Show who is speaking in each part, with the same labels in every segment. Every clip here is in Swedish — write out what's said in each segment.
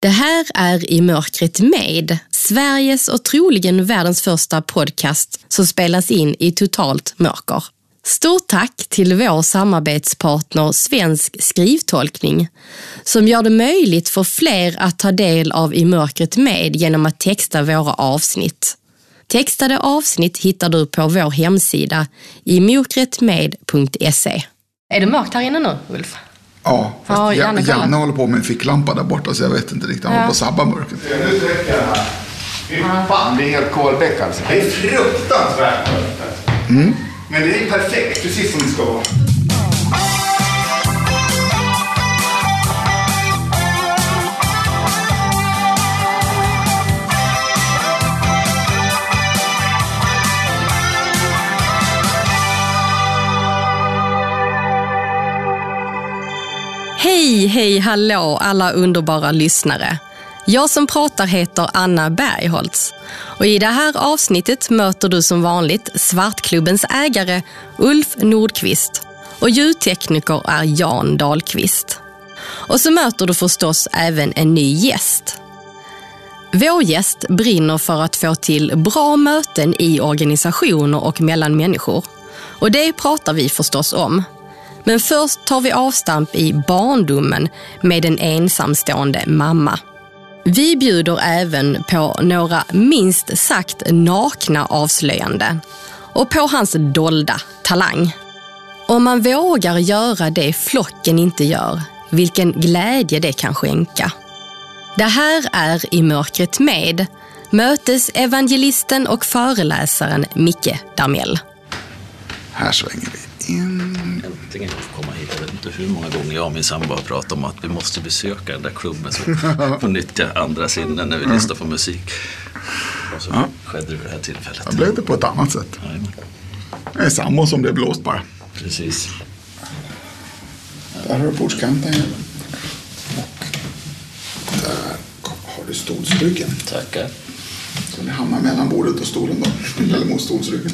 Speaker 1: Det här är I mörkret med, Sveriges och troligen världens första podcast som spelas in i totalt mörker. Stort tack till vår samarbetspartner Svensk skrivtolkning som gör det möjligt för fler att ta del av I mörkret med genom att texta våra avsnitt. Textade avsnitt hittar du på vår hemsida imörkretmed.se. Är det mörkt här inne nu, Ulf?
Speaker 2: Ja, fast
Speaker 1: Ja,
Speaker 2: ja,
Speaker 1: Janne
Speaker 2: Janne, håller på med en ficklampa där borta så jag vet inte riktigt. Han håller på att sabba mörkret.
Speaker 3: Nu trycker jag här. Fy fan, det är helt Kolbäck alltså. Det är fruktansvärt mörkt alltså. Men det är perfekt, precis som det ska vara.
Speaker 1: Hej, hej, hallå alla underbara lyssnare. Jag som pratar heter Anna Bergholtz och i det här avsnittet möter du som vanligt Svartklubbens ägare Ulf Nordqvist och ljudtekniker är Jan Dahlqvist. Och så möter du förstås även en ny gäst. Vår gäst brinner för att få till bra möten i organisationer och mellan människor. Och det pratar vi förstås om. Men först tar vi avstamp i barndomen med en ensamstående mamma. Vi bjuder även på några minst sagt nakna avslöjanden och på hans dolda talang. Om man vågar göra det flocken inte gör, vilken glädje det kan skänka. Det här är I mörkret med mötesevangelisten och föreläsaren Micke Damell.
Speaker 2: Här svänger vi in.
Speaker 4: Äntligen få komma hit. Jag vet inte hur många gånger jag och min sambo har pratat om att vi måste besöka den där klubben så vi får nyttja andra sinnen när vi lyssnar på musik. Och så skedde det vid det här tillfället.
Speaker 2: Jag blev det på ett annat sätt.
Speaker 4: Jajamän,
Speaker 2: Det är samma som det blåst bara.
Speaker 4: Precis.
Speaker 2: Där har du bordskanten. Och där har du stolsryggen.
Speaker 4: Tackar.
Speaker 2: Så det hamnar mellan bordet och stolen då. Eller mot stolsryggen.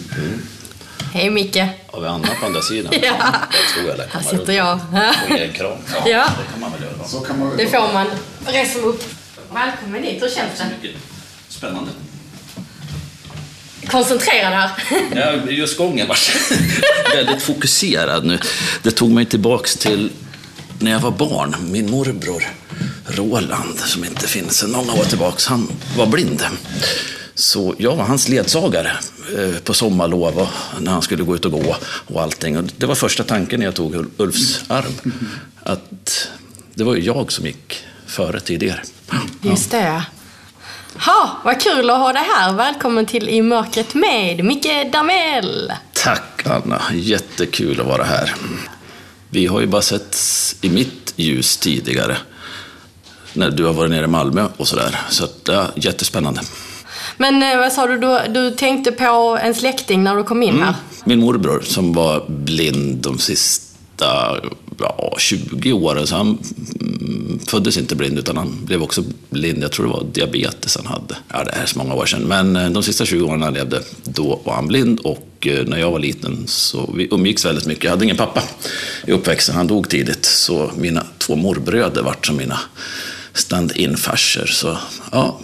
Speaker 1: Hej Micke!
Speaker 4: Har vi Anna på andra sidan?
Speaker 1: Ja.
Speaker 4: Jag tror jag lär
Speaker 1: Här sitter jag.
Speaker 4: Och ge en kram.
Speaker 1: Ja.
Speaker 4: Det kan man väl göra.
Speaker 2: Så kan man väl
Speaker 1: Det får man. Res upp. Välkommen hit. Hur känns det?
Speaker 4: Mycket Spännande.
Speaker 1: Koncentrerad här.
Speaker 4: Ja, just gången var väldigt fokuserad nu. Det tog mig tillbaks till när jag var barn. Min morbror Roland, som inte finns sedan många år tillbaks, han var blind. Så jag var hans ledsagare på sommarlov och när han skulle gå ut och gå och allting. Och det var första tanken när jag tog Ul- Ulfs arm. Att det var ju jag som gick före tidigare.
Speaker 1: Just det. Ha, vad kul att ha dig här. Välkommen till I mörkret med Micke Damell.
Speaker 4: Tack Anna, jättekul att vara här. Vi har ju bara sett i mitt ljus tidigare. När du har varit nere i Malmö och sådär. Så att, ja, jättespännande.
Speaker 1: Men eh, vad sa du, du, du tänkte på en släkting när du kom in här?
Speaker 4: Min morbror som var blind de sista ja, 20 åren. Så han mm, föddes inte blind utan han blev också blind. Jag tror det var diabetes han hade. Ja, det är så många år sedan. Men eh, de sista 20 åren han levde, då var han blind. Och eh, när jag var liten så vi umgicks väldigt mycket. Jag hade ingen pappa i uppväxten. Han dog tidigt. Så mina två morbröder vart som mina stand-in-farsor. Så ja,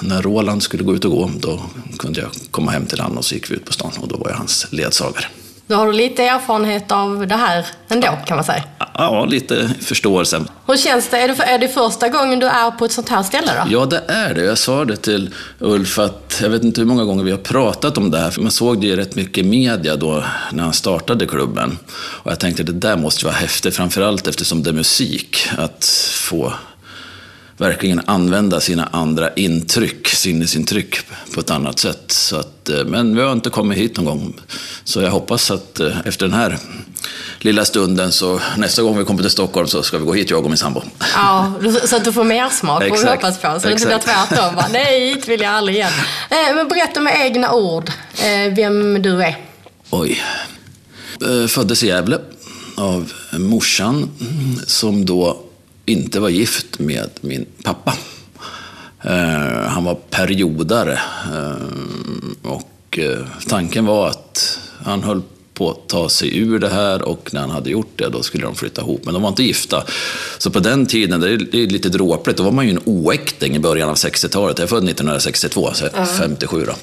Speaker 4: när Roland skulle gå ut och gå, då kunde jag komma hem till honom och så gick vi ut på stan och då var jag hans ledsagare.
Speaker 1: Då har du lite erfarenhet av det här ändå, kan man säga.
Speaker 4: Ja, lite förståelse.
Speaker 1: Hur känns det? Är det, är det första gången du är på ett sånt här ställe då?
Speaker 4: Ja, det är det. Jag sa det till Ulf att jag vet inte hur många gånger vi har pratat om det här. För man såg det ju rätt mycket i media då när han startade klubben. Och jag tänkte det där måste vara häftigt, framförallt eftersom det är musik. Att få verkligen använda sina andra intryck, sinnesintryck på ett annat sätt. Så att, eh, men vi har inte kommit hit någon gång. Så jag hoppas att eh, efter den här lilla stunden så nästa gång vi kommer till Stockholm så ska vi gå hit, jag och min sambo.
Speaker 1: Ja, så att du får mer smak får vi hoppas på. Så det inte blir tvärtom. Bara, Nej, hit vill jag aldrig igen. Eh, Men berätta med egna ord vem du är.
Speaker 4: Oj. Föddes i Gävle av morsan som då inte var gift med min pappa. Eh, Han var periodare eh, och eh, tanken var att han höll på att ta sig ur det här och när han hade gjort det då skulle de flytta ihop. Men de var inte gifta. Så på den tiden, det är, lite dråpligt, då var man ju en oäkting i början av 60-talet. Jag är född 1962, så 57 då.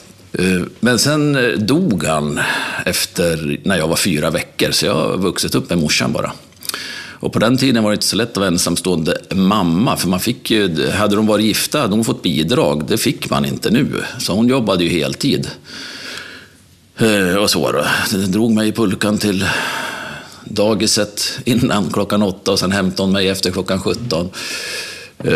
Speaker 4: Men sen dog han efter, när jag var fyra veckor, så jag har vuxit upp med morsan bara. Och på den tiden var det inte så lätt att vara ensamstående mamma, för man fick ju, hade de varit gifta hade de fått bidrag. Det fick man inte nu, så hon jobbade ju heltid. Eh, Och så då. Det drog mig i pulkan till dagiset innan klockan åtta och sen hämtade hon mig efter klockan 17. Eh,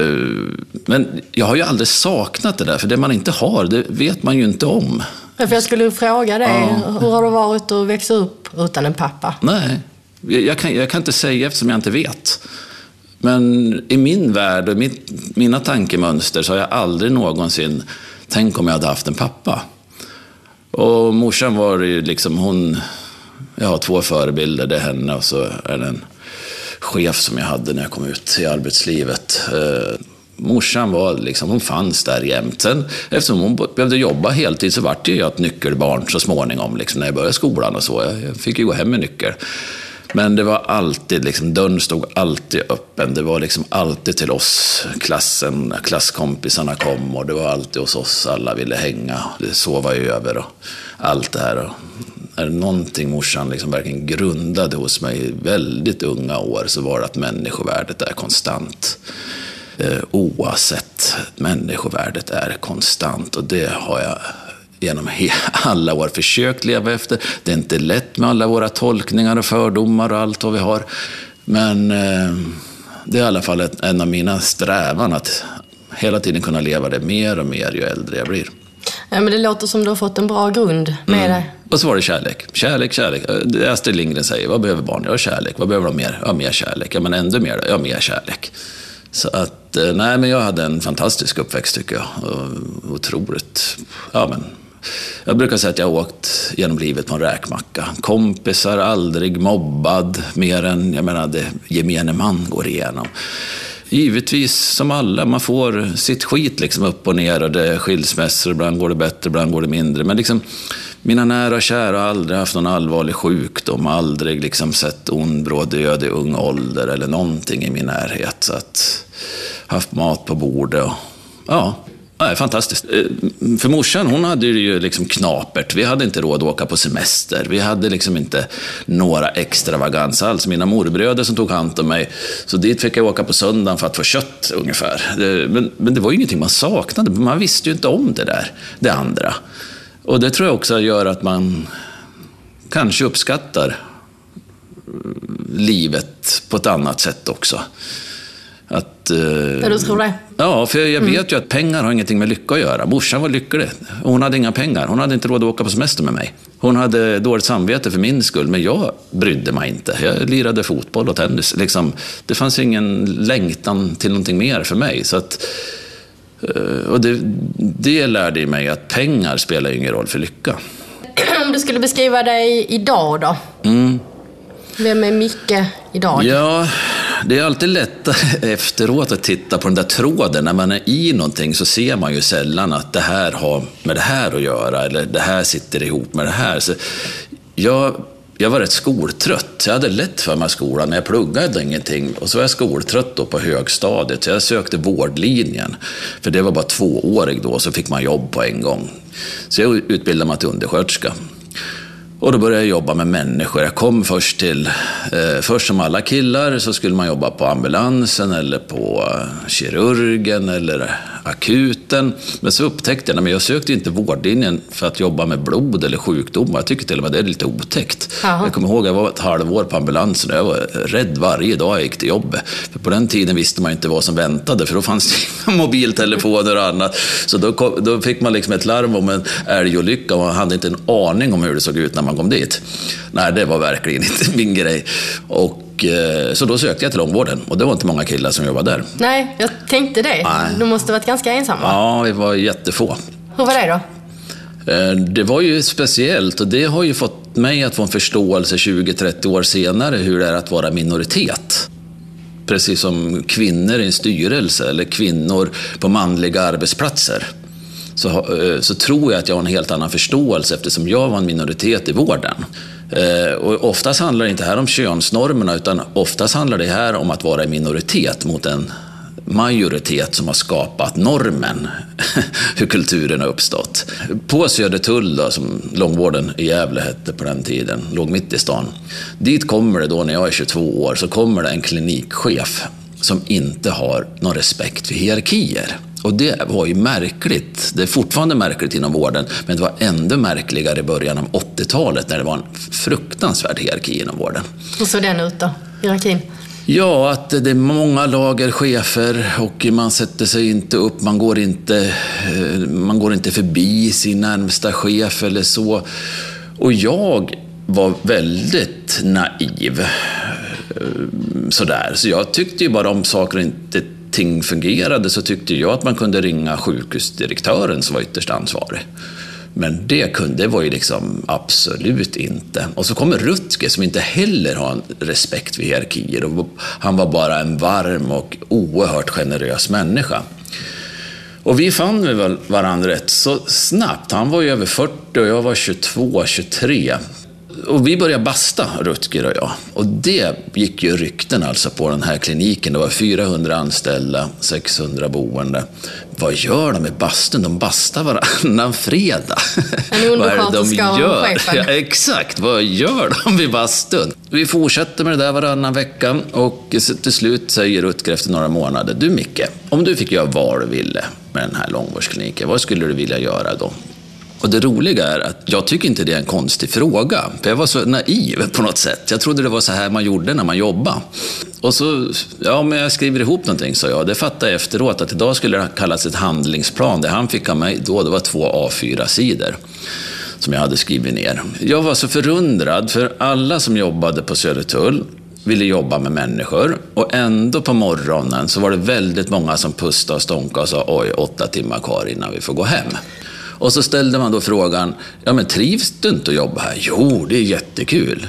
Speaker 4: Men jag har ju aldrig saknat det där, för det man inte har, det vet man ju inte om.
Speaker 1: Ja, för jag skulle fråga dig, hur har det varit att växa upp utan en pappa?
Speaker 4: Nej, jag kan, jag kan inte säga eftersom jag inte vet. Men i min värld och mitt, mina tankemönster så har jag aldrig någonsin tänkt om jag hade haft en pappa. Och morsan var ju liksom, hon, jag har två förebilder, det är henne och så är det en chef som jag hade när jag kom ut i arbetslivet. Eh, morsan var liksom, hon fanns där jämt. Sen eftersom hon behövde jobba heltid så vart jag ett nyckelbarn så småningom, liksom, när jag började skolan och så. Jag fick ju gå hem med nyckel. Men det var alltid, liksom, dörren stod alltid öppen. Det var liksom alltid till oss, klassen, klasskompisarna kom och det var alltid hos oss. Alla ville hänga, sova över och allt det här. Och är det någonting morsan liksom verkligen grundade hos mig i väldigt unga år så var det att människovärdet är konstant. Eh, oavsett, människovärdet är konstant och det har jag genom alla år försökt leva efter. Det är inte lätt med alla våra tolkningar och fördomar och allt vad vi har. Men eh, det är i alla fall en av mina strävan att hela tiden kunna leva det mer och mer ju äldre jag blir.
Speaker 1: Ja, men det låter som du har fått en bra grund med det.
Speaker 4: Och så var det kärlek. Kärlek, kärlek. Det är Astrid Lindgren säger, vad behöver barn? Ja, kärlek. Vad behöver de mer? Ja, mer kärlek. Ja, men ändå mer då? Ja, mer kärlek. Så att, eh, nej men jag hade en fantastisk uppväxt tycker jag. Otroligt, ja men. Jag brukar säga att jag har åkt genom livet på en räkmacka. Kompisar, aldrig mobbad, mer än, jag menar, det gemene man går igenom. Givetvis, som alla, man får sitt skit liksom upp och ner och det är skilsmässor, ibland går det bättre, ibland går det mindre. Men liksom, mina nära och kära har aldrig haft någon allvarlig sjukdom, aldrig liksom sett ond bråd död i ung ålder eller någonting i min närhet. Så att, haft mat på bordet och ja, Nej, fantastiskt. Eh, för morsan, hon hade det ju liksom knapert. Vi hade inte råd att åka på semester. Vi hade liksom inte några extravagans alls. Mina morbröder som tog hand om mig, så dit fick jag åka på söndagen för att få kött ungefär. Eh, men, men det var ju ingenting man saknade. Man visste ju inte om det där, det andra. Och det tror jag också gör att man kanske uppskattar mm, livet på ett annat sätt också. Att, eh,
Speaker 1: du tror det?
Speaker 4: Ja, för jag vet ju att pengar har ingenting med lycka att göra. Morsan var lycklig. Hon hade inga pengar. Hon hade inte råd att åka på semester med mig. Hon hade dåligt samvete för min skull, men jag brydde mig inte. Jag lirade fotboll och tennis. Liksom, det fanns ingen längtan till någonting mer för mig. Så att, eh, och det, det lärde mig att pengar spelar ingen roll för lycka.
Speaker 1: Om du skulle beskriva dig idag då? Vem är Micke idag?
Speaker 4: Ja, det är alltid lättare efteråt att titta på den där tråden. När man är i någonting så ser man ju sällan att det här har med det här att göra, eller det här sitter ihop med det här. Så jag, jag var rätt skoltrött. Jag hade lätt för mig i skolan, men jag pluggade ingenting. Och så var jag skoltrött då på högstadiet, så jag sökte vårdlinjen. För det var bara tvåårig då, så fick man jobb på en gång. Så jag utbildade mig till undersköterska. Och då började jag jobba med människor. Jag kom först till, eh, först som alla killar så skulle man jobba på ambulansen eller på eh, kirurgen eller akuten. Men så upptäckte jag att jag sökte inte vårdlinjen för att jobba med blod eller sjukdomar. Jag tycker till och med det är lite otäckt.
Speaker 1: Jaha.
Speaker 4: Jag kommer ihåg jag var ett halvår på ambulansen och jag var rädd varje dag jag gick till jobbet. För på den tiden visste man inte vad som väntade för då fanns det inga mobiltelefoner och annat. Så då, kom, då fick man liksom ett larm om en älgolycka och man hade inte en aning om hur det såg ut när man kom dit. Nej, det var verkligen inte min grej. Och, eh, så då sökte jag till långvården och det var inte många killar som jobbade där.
Speaker 1: Nej, jag tänkte det.
Speaker 4: Nej.
Speaker 1: Du måste varit ganska ensam va?
Speaker 4: Ja, vi var jättefå.
Speaker 1: Hur var det då?
Speaker 4: Eh, Det var ju speciellt och det har ju fått mig att få en förståelse 20-30 år senare hur det är att vara minoritet. Precis som kvinnor i en styrelse eller kvinnor på manliga arbetsplatser. Så, eh, så tror jag att jag har en helt annan förståelse eftersom jag var en minoritet i vården. Eh, och oftast handlar det inte här om könsnormerna utan oftast handlar det här om att vara i minoritet mot en majoritet som har skapat normen, hur kulturen har uppstått. På Södertull, då, som långvården i Gävle hette på den tiden, låg mitt i stan. Dit kommer det då, när jag är 22 år, så kommer det en klinikchef som inte har någon respekt för hierarkier. Och det var ju märkligt. Det är fortfarande märkligt inom vården, men det var ännu märkligare i början av 80-talet när det var en fruktansvärd hierarki inom vården.
Speaker 1: Hur såg den ut då, hierarkin?
Speaker 4: Ja, att det är många lager chefer och man sätter sig inte upp, man går inte, eh, man går inte förbi sin närmsta chef eller så. Och jag var väldigt naiv. Eh, sådär. Så jag tyckte ju bara om saker och inte ting fungerade så tyckte jag att man kunde ringa sjukhusdirektören som var ytterst ansvarig. Men det, kunde, det var ju liksom absolut inte. Och så kommer Rutger som inte heller har en respekt för hierarkier. Och han var bara en varm och oerhört generös människa. Och vi fann väl varandra rätt så snabbt. Han var ju över 40 och jag var 22, 23 och vi började basta, Rutger och jag. Och det gick ju rykten alltså på den här kliniken. Det var 400 anställda, 600 boende. Vad gör de i bastun? De bastar varannan fredag.
Speaker 1: En undersköterska och chefen.
Speaker 4: Ja, exakt, vad gör de i bastun? Vi fortsätter med det där varannan vecka och till slut säger Rutger efter några månader, du Micke, om du fick göra vad du ville med den här långvårdskliniken, vad skulle du vilja göra då? Och det roliga är att jag tycker inte det är en konstig fråga. För jag var så naiv på något sätt. Jag trodde det var så här man gjorde när man jobbade. Och så, ja men jag skriver ihop någonting, sa jag. Det fattade jag efteråt att idag skulle det kallas ett handlingsplan. Det han fick av mig då, det var två A4-sidor som jag hade skrivit ner. Jag var så förundrad, för alla som jobbade på Södertull ville jobba med människor och ändå på morgonen så var det väldigt många som pustade och stånkade och sa oj, åtta timmar kvar innan vi får gå hem. Och så ställde man då frågan, ja men trivs du inte att jobba här? Jo, det är jättekul.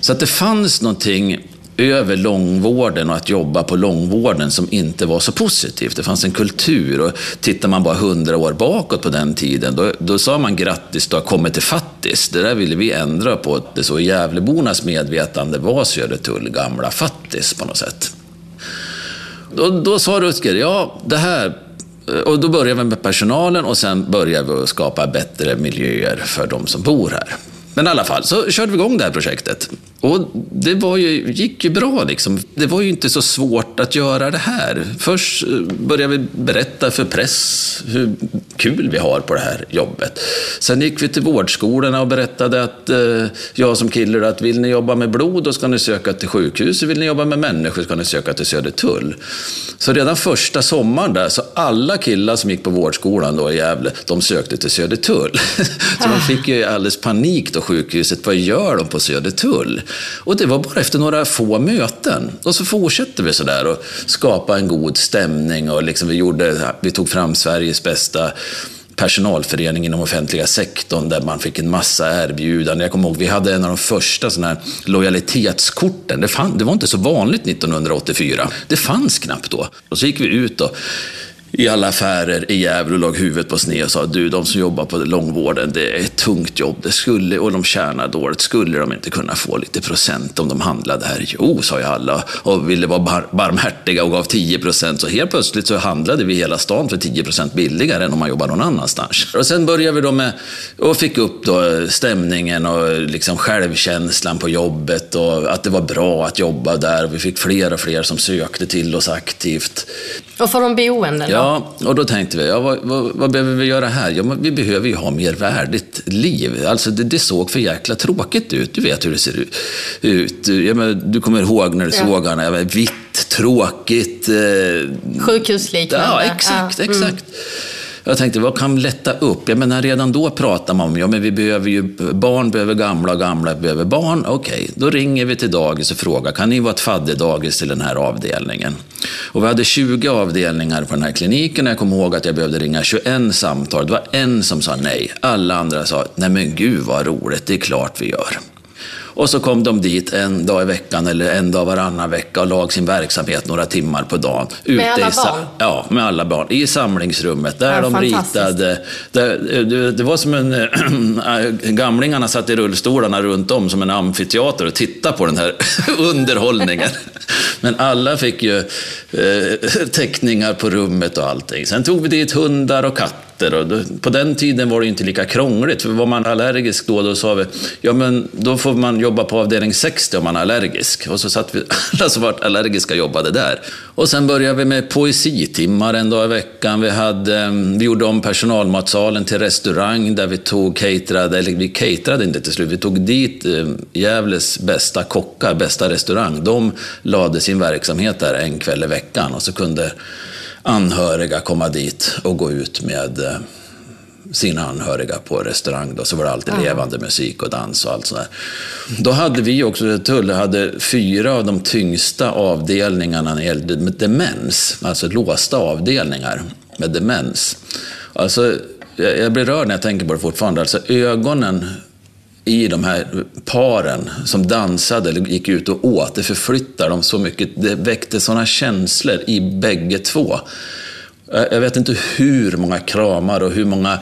Speaker 4: Så att det fanns någonting över långvården och att jobba på långvården som inte var så positivt. Det fanns en kultur och tittar man bara hundra år bakåt på den tiden, då, då sa man grattis, du har kommit till fattis. Det där ville vi ändra på. Det så Gävlebornas medvetande var Södertull gamla fattis på något sätt. Då, då sa Rutger, ja det här Eh, och då börjar vi med personalen och sen börjar vi skapa bättre miljöer för de som bor här. Men i alla fall, så körde vi igång det här projektet. Och det var ju, gick ju bra liksom. Det var ju inte så svårt att göra det här. Först eh, började vi berätta för press hur kul vi har på det här jobbet. Sen gick vi till vårdskolorna och berättade att eh, jag som kille, att vill ni jobba med blod, då ska ni söka till sjukhuset. Vill ni jobba med människor, ska ni söka till Södertull. Så redan första sommaren där, så alla killar som gick på vårdskolan då i Gävle, de sökte till Södertull. så de fick ju alldeles panik då, sjukhuset. Vad gör de på Södertull? Och det var bara efter några få möten. Och så fortsatte vi sådär och skapa en god stämning och liksom vi, gjorde, vi tog fram Sveriges bästa personalförening inom offentliga sektorn där man fick en massa erbjudanden. Jag kommer ihåg, vi hade en av de första sådana här lojalitetskorten. Det, fann, det var inte så vanligt 1984. Det fanns knappt då. Och så gick vi ut och i alla affärer i Gävle och lag huvudet på sned och sa du, de som jobbar på långvården, det är ett tungt jobb det skulle, och de tjänar dåligt. Skulle de inte kunna få lite procent om de handlade här? Jo, sa ju alla och ville vara bar barmhärtiga och gav 10 procent. Så helt plötsligt så handlade vi hela stan för 10 procent billigare än om man jobbar någon annanstans. Och sen började vi då med och fick upp då stämningen och liksom självkänslan på jobbet och att det var bra att jobba där. Vi fick fler och fler som sökte till oss aktivt.
Speaker 1: Och för de boende?
Speaker 4: Ja, och då tänkte vi, ja, vad, vad, vad behöver vi göra här? Ja, vi behöver ju ha mer värdigt liv. Alltså det, det, såg för jäkla tråkigt ut. Du vet hur det ser ut. Ja, men, du kommer ihåg när du ja. såg honom, vitt, tråkigt.
Speaker 1: Eh... Sjukhusliknande.
Speaker 4: Ja, exakt, ja. Mm. Jag tänkte, vad kan lätta upp? Jag menar, redan då pratar man om, ja men vi behöver ju, barn behöver gamla och gamla behöver barn. Okej, okay, då ringer vi till dagis och frågar, kan ni vara ett fadderdagis till den här avdelningen? Och vi hade 20 avdelningar på den här kliniken och jag kommer ihåg att jag behövde ringa 21 samtal. Det var en som sa nej. Alla andra sa, nej men gud vad roligt, det är klart vi gör. Och så kom de dit en dag i veckan eller en dag varannan vecka och lag sin verksamhet några timmar på dagen.
Speaker 1: Med alla
Speaker 4: i
Speaker 1: barn?
Speaker 4: Ja, med alla barn. I samlingsrummet, där
Speaker 1: Ja,
Speaker 4: de ritade. Där, det, det var som en... äh, gamlingarna satt i rullstolarna runt om som en amfiteater och tittade på den här underhållningen. Men alla fick ju eh, teckningar på rummet och allting. Sen tog vi dit hundar och katter. Och då, på den tiden var det ju inte lika krångligt. För var man allergisk då, då sa vi ja men då får man jobba på avdelning 60 om man är allergisk. Och så satt vi, alla som var allergiska jobbade där. Och sen började vi med poesitimmar en dag i veckan. Vi, hade, ehm, vi gjorde om personalmatsalen till restaurang där vi tog caterade, eller vi caterade inte till slut, vi tog dit ehm, Gävles bästa kockar, bästa restaurang. De lade sin verksamhet där en kväll i veckan och så kunde anhöriga komma dit och gå ut med ehm, sina anhöriga på restaurang. Då, så var det alltid levande musik och dans och allt sånt där. Då hade vi också, Tulle hade fyra av de tyngsta avdelningarna när det gällde med demens, alltså låsta avdelningar med demens. Alltså, jag jag blir rörd när jag tänker på det fortfarande. Alltså ögonen i de här paren som dansade eller gick ut och åt, det förflyttar dem så mycket. Det väckte sådana känslor i bägge två. Jag vet inte hur många kramar och hur många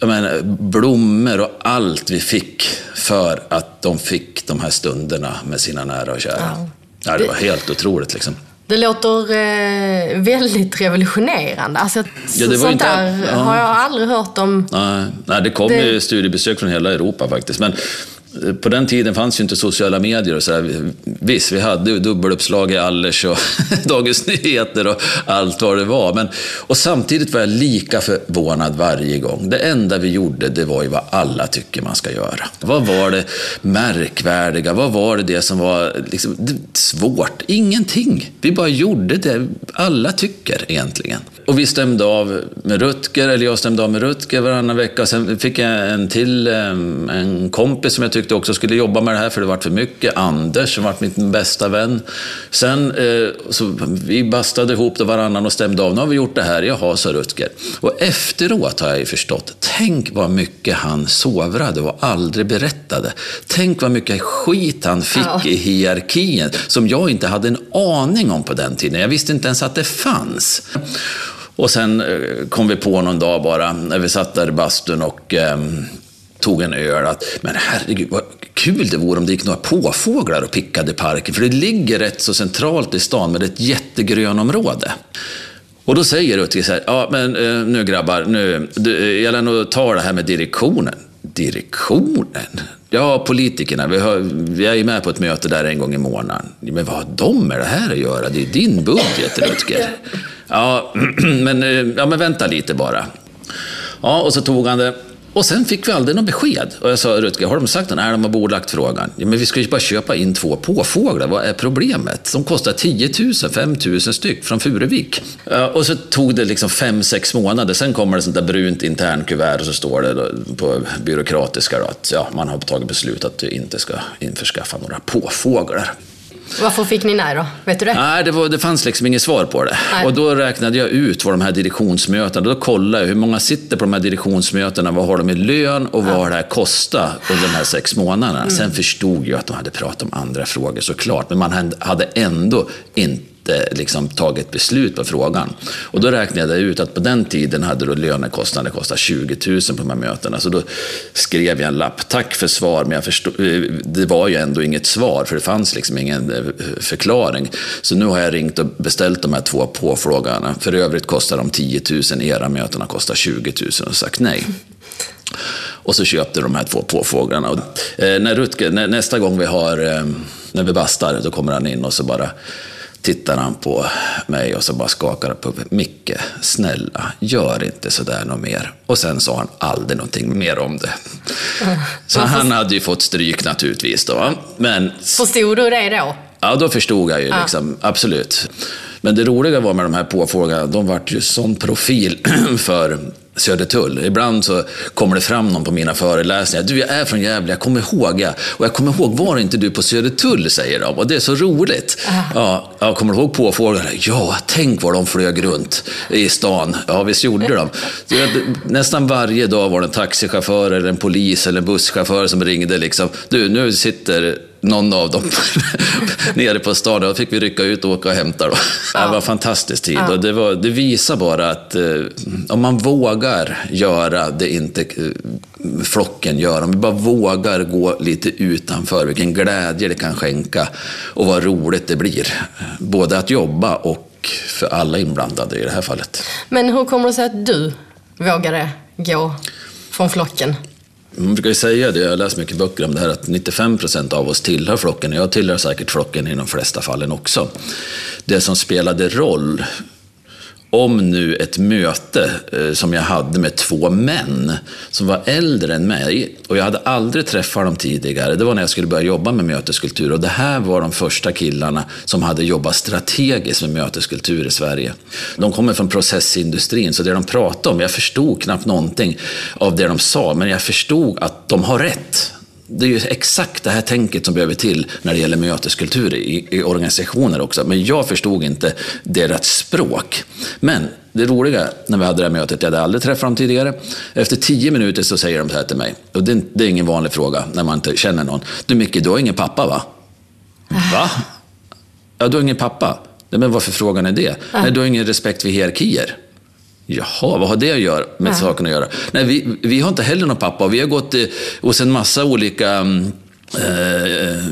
Speaker 4: menar, blommor och allt vi fick för att de fick de här stunderna med sina nära och kära.
Speaker 1: Ja.
Speaker 4: Ja, det var helt otroligt liksom.
Speaker 1: Det låter eh, väldigt revolutionerande. Alltså,
Speaker 4: Ja, det var
Speaker 1: sånt
Speaker 4: inte-
Speaker 1: där
Speaker 4: ja.
Speaker 1: har jag aldrig hört om.
Speaker 4: Nej, nej det kom
Speaker 1: Det-
Speaker 4: ju studiebesök från hela Europa faktiskt. Men på den tiden fanns ju inte sociala medier och så här. Visst, vi hade ju dubbeluppslag i Allers och Dagens Nyheter och allt vad det var. Men, och samtidigt var jag lika förvånad varje gång. Det enda vi gjorde, det var ju vad alla tycker man ska göra. Vad var det märkvärdiga? Vad var det, det som var liksom, svårt? Ingenting. Vi bara gjorde det alla tycker egentligen. Och vi stämde av med Rutger, eller jag stämde av med Rutger varannan vecka. Sen fick jag en till, en kompis som jag tyckte också skulle jobba med det här för det var för mycket. Anders, som var min bästa vän. Sen eh, så vi bastade ihop det varannan och stämde av. Nu har vi gjort det här. Jaha, sa Rutger. Och efteråt har jag ju förstått. Tänk vad mycket han sovrade och aldrig berättade. Tänk vad mycket skit han fick
Speaker 1: Ja.
Speaker 4: i hierarkin som jag inte hade en aning om på den tiden. Jag visste inte ens att det fanns. Och sen eh, kom vi på någon dag bara, när vi satt där i bastun och eh, tog en öl, att men herregud vad kul det vore om det gick några påfåglar och pickade i parken. För det ligger rätt så centralt i stan, men det är ett jättegrönområde. Och då säger Rutger så här, ja men eh, nu grabbar, nu, du, eh, jag lär nog ta det här med direktionen. Direktionen? Ja, politikerna. Vi, har, vi är ju med på ett möte där en gång i månaden. Men vad har de med det här att göra? Det är din budget, Rutger. Ja, men, eh, ja, men vänta lite bara. Ja, och så tog han det. Och sen fick vi aldrig något besked. Och jag sa, Rutger, har de sagt det? Nej, de har bordlagt frågan. Ja, men vi ska ju bara köpa in två påfåglar. Vad är problemet? De kostar 10 000, 5 000 styck från Furuvik. Och så tog det liksom fem, sex månader. Sen kommer det sånt där brunt internkuvert och så står det på byråkratiska då att ja, man har tagit beslut att du inte ska införskaffa några påfåglar.
Speaker 1: Varför fick ni nej då? Vet du det?
Speaker 4: Nej, det, var, det fanns liksom inget svar på det.
Speaker 1: Nej.
Speaker 4: Och då räknade jag ut vad de här direktionsmötena, då kollade jag hur många sitter på de här direktionsmötena, vad har de i lön och vad har det här kostat under de här sex månaderna.
Speaker 1: Mm.
Speaker 4: Sen förstod jag att de hade pratat om andra frågor såklart, men man hade ändå inte liksom tagit beslut på frågan. Och då räknade jag ut att på den tiden hade då lönekostnader kostat 20 000 på de här mötena. Så då skrev jag en lapp, tack för svar, men jag förstod, det var ju ändå inget svar, för det fanns liksom ingen eh, förklaring. Så nu har jag ringt och beställt de här två påfrågarna. För övrigt kostar de 10 000, era mötena kostar 20 000 och sagt nej. Och så köpte de här två påfåglarna. Och, eh, när Rutger, när, nästa gång vi har, eh, när vi bastar, då kommer han in och så bara tittar han på mig och så bara skakar på huvudet. Micke, snälla, gör inte sådär något mer. Och sen sa han aldrig någonting mer om det. Så han hade ju fått stryk naturligtvis då. Men
Speaker 1: Förstod du det då?
Speaker 4: Ja, då förstod jag ju liksom, absolut. Men det roliga var med de här påfåglarna, de vart ju sån profil för Södertull. Ibland så kommer det fram någon på mina föreläsningar. Du, jag är från Gävle, jag kommer ihåg. Ja. Och jag kommer ihåg, var inte du på Södertull? säger de. Och det är så roligt. Ja, jag kommer ihåg påfåglarna. Ja, tänk vad de flög runt i stan. Ja, visst gjorde de. Nästan varje dag var det en taxichaufför, eller en polis eller en busschaufför som ringde. Liksom. Du, nu sitter någon av dem nere på stan. Då fick vi rycka ut och åka och hämta. Då. Ja. Det var en fantastisk tid. Ja. Och det, var, det visar bara att eh, om man vågar göra det inte eh, flocken gör, om vi bara vågar gå lite utanför, vilken glädje det kan skänka och vad roligt det blir. Både att jobba och för alla inblandade i det här fallet.
Speaker 1: Men hur kommer det sig att du vågade gå från flocken?
Speaker 4: Man brukar ju säga det, jag har läst mycket böcker om det här, att 95 procent av oss tillhör flocken. Jag tillhör säkert flocken i de flesta fallen också. Det som spelade roll om nu ett möte eh, som jag hade med två män som var äldre än mig och jag hade aldrig träffat dem tidigare. Det var när jag skulle börja jobba med möteskultur och det här var de första killarna som hade jobbat strategiskt med möteskultur i Sverige. De kommer från processindustrin så det de pratade om, jag förstod knappt någonting av det de sa men jag förstod att de har rätt det är ju exakt det här tänket som behöver till när det gäller möteskultur i, i organisationer också. Men jag förstod inte deras språk. Men det roliga när vi hade det här mötet, jag hade aldrig träffat dem tidigare. Efter tio minuter så säger de så här till mig. Och det, det är ingen vanlig fråga när man inte känner någon. Du Micke, du har ingen pappa va? Va? Ja, du har ingen pappa. Men varför frågan är det? Nej, du har ingen respekt för hierarkier. Jaha, vad har det att göra med ja. saken att göra? Nej, vi, vi har inte heller någon pappa. Vi har gått eh, hos en massa olika mm, eh,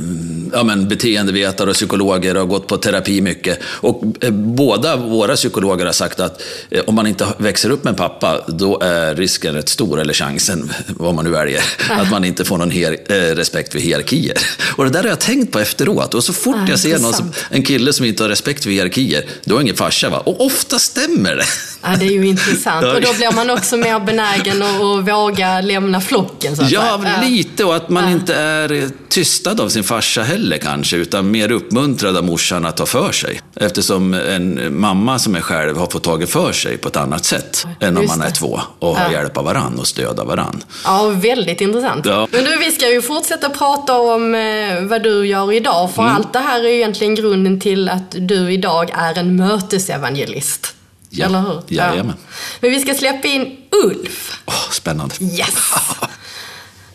Speaker 4: ja, men beteendevetare och psykologer och gått på terapi mycket. Och eh, båda våra psykologer har sagt att eh, om man inte växer upp med en pappa, då är risken rätt stor, eller chansen, vad man nu väljer, att man inte får någon her, eh, respekt för hierarkier. Och det där har jag tänkt på efteråt. Och så fort ja, jag ser någon som, en kille som inte har respekt för hierarkier, då är ingen farsa. Va? Och ofta stämmer det.
Speaker 1: Ja, det är ju intressant. Och då blir man också mer benägen att, att våga lämna flocken. Så att
Speaker 4: ja, säga. lite. Och att man ja. inte är tystad av sin farsa heller kanske, utan mer uppmuntrad av morsan att ta för sig. Eftersom en mamma som är själv har fått tagit för sig på ett annat sätt än om man är två och har ja. hjälp av varann och stöd av varann.
Speaker 1: Ja, väldigt intressant. Ja. Men du, vi ska ju fortsätta prata om eh, vad du gör idag, för mm. allt det här är egentligen grunden till att du idag är en mötesevangelist.
Speaker 4: Ja, Eller hur? Jajamän. Ja.
Speaker 1: Men vi ska släppa in Ulf.
Speaker 4: Oh, spännande.
Speaker 1: Yes!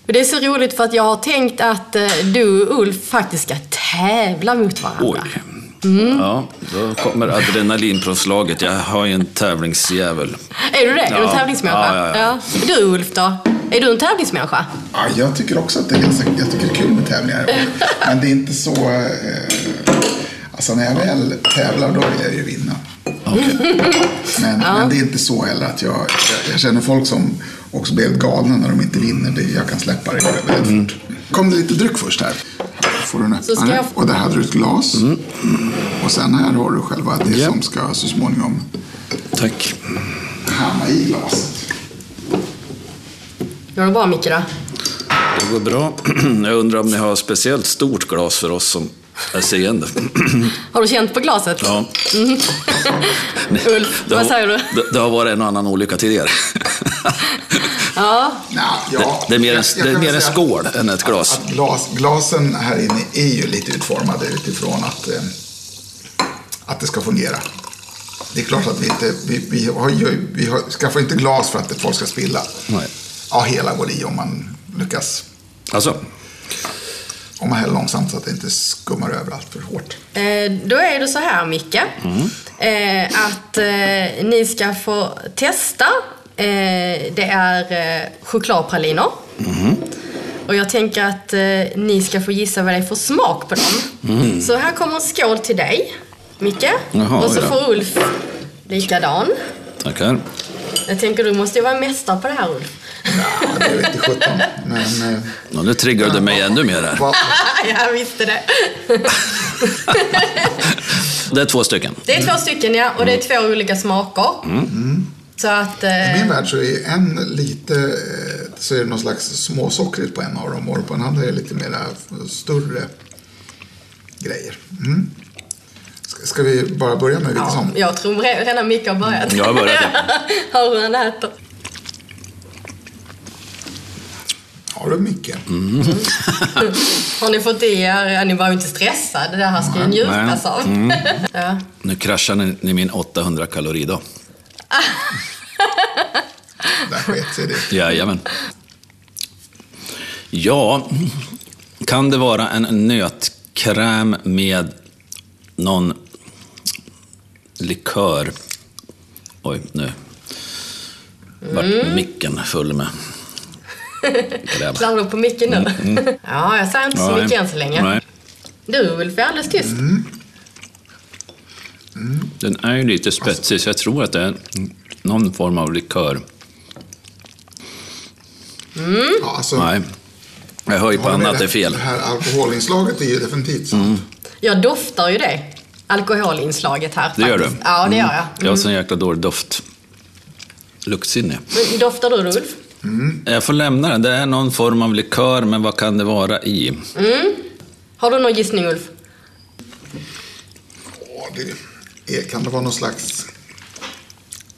Speaker 1: Det är så roligt för att jag har tänkt att eh, du och Ulf faktiskt ska tävla mot varandra. Oj.
Speaker 4: Mm. Ja, då kommer adrenalinpåslaget. Jag har ju en tävlingsjävel.
Speaker 1: Är du det? Ja. Är du en tävlingsmänniska? Ja, ja, ja. ja. Du Ulf då? Är du en tävlingsmänniska?
Speaker 2: Ja, jag tycker också att det är, ganska, jag tycker det är kul med tävlingar. Men det är inte så... Eh, alltså när jag väl tävlar då vill jag ju vinna. Okay. Men, ja. men, det är inte så heller att jag, jag, känner folk som också blir helt galna när de inte vinner. Det, jag kan släppa det väldigt mm. fort. kom det lite dryck först här. får du en öppnare. Jag... Och där hade du ett glas. Mm. Och sen här har du själva det yep. som ska så småningom
Speaker 4: Tack.
Speaker 2: hamna i glaset.
Speaker 1: Går det bra Micke då?
Speaker 4: Det går bra. Jag undrar om ni har speciellt stort glas för oss som jag ser igen det.
Speaker 1: Har du känt på glaset?
Speaker 4: Ja.
Speaker 1: Mm. Ulf, vad säger du?
Speaker 4: Det, det, har varit en och annan olycka tidigare.
Speaker 1: ja.
Speaker 4: Det, det, är mer en, det är mer en skål än ett glas.
Speaker 2: Att, att glas. Glasen här inne är ju lite utformade utifrån att, eh, att det ska fungera. Det är klart att vi inte, vi, vi, har, vi har, skaffar inte glas för att folk ska spilla.
Speaker 4: Nej.
Speaker 2: Ja, hela går i om man lyckas.
Speaker 4: Alltså?
Speaker 2: Om man häller långsamt så att det inte skummar över allt för hårt.
Speaker 1: Eh, då är det så här Micke, mm. eh, att eh, ni ska få testa. Eh, det är eh, chokladpraliner. Mm. Och jag tänker att eh, ni ska få gissa vad det är för smak på dem. Mm. Så här kommer en skål till dig, Micke. Jaha, och så ja. får Ulf likadan.
Speaker 4: Tackar.
Speaker 1: Jag tänker du måste ju vara mästare på det här Ulf.
Speaker 2: Ja, det är inte sjutton. Men...
Speaker 4: Ja, nu triggar du mig ännu mer här.
Speaker 1: jag visste det.
Speaker 4: det är två stycken.
Speaker 1: Det är två stycken, ja. Och det är två olika smaker. Mm. Så att,
Speaker 2: eh... I min värld så är en lite, eh, så är det någon slags småsockrigt på en av dem och på den andra är det lite mera större grejer. Mm. Ska vi bara börja med vilket ja, som?
Speaker 1: Jag tror redan Micke har börjat.
Speaker 4: Jag har börjat.
Speaker 1: Hör hur han äter.
Speaker 2: Har du mycket?
Speaker 1: Har ni fått i er, ja, ni var ju inte stressade, det här ska ju njutas av. ja.
Speaker 4: Nu kraschar ni, ni min 800 kaloridag.
Speaker 2: Där sket sig det.
Speaker 4: Jajamän. Ja, kan det vara en nötkräm med någon likör? Oj, nu vart micken full med kräm.
Speaker 1: Slarvar du på micken nu? Ja, jag säger inte så
Speaker 4: Nej.
Speaker 1: mycket än så länge.
Speaker 4: Nej.
Speaker 1: Du Ulf är alldeles tyst.
Speaker 4: Den är ju lite spetsig, så jag tror att det är någon form av likör.
Speaker 2: Ja, alltså,
Speaker 4: Nej, jag hör ju på annat det är fel.
Speaker 2: Det här alkoholinslaget är ju definitivt sant.
Speaker 1: Jag doftar ju det. Alkoholinslaget här.
Speaker 4: Det gör du?
Speaker 1: faktiskt. Ja, det gör jag.
Speaker 4: Jag har sån jäkla dålig doft. Luktsinne.
Speaker 1: Doftar du då Ulf?
Speaker 4: Jag får lämna den. Det är någon form av likör, men vad kan det vara i?
Speaker 1: Har du någon gissning Ulf?
Speaker 2: Ja, det är, kan det vara någon slags...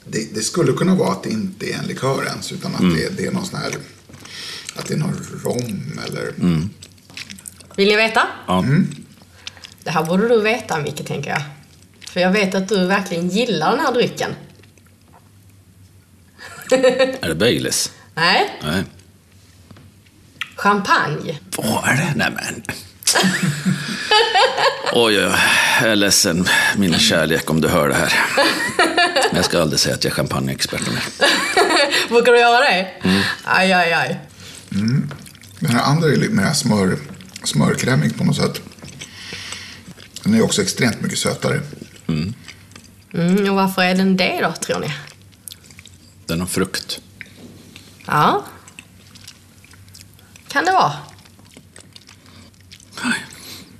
Speaker 2: Det, det skulle kunna vara att det inte är en likör ens, utan att det, det är någon sån här... Att det är någon rom eller...
Speaker 1: Vill ni veta?
Speaker 4: Ja.
Speaker 1: Det här borde du veta Micke, tänker jag. För jag vet att du verkligen gillar den här drycken.
Speaker 4: Är det Baileys?
Speaker 1: Nej,
Speaker 4: Nej.
Speaker 1: champagne.
Speaker 4: Vad är det? Nej men. Oj, oj, oj. Jag är ledsen, min kärlek, om du hör det här. Jag ska aldrig säga att jag är champagneexpert mer.
Speaker 1: Brukar du göra det? Aj, aj, aj.
Speaker 2: Den här andra är lite mer smör, smörkrämig på något sätt. Den är också extremt mycket sötare.
Speaker 1: Mm, och varför är den det då, tror ni?
Speaker 4: Den har frukt.
Speaker 1: Ja. Kan det vara.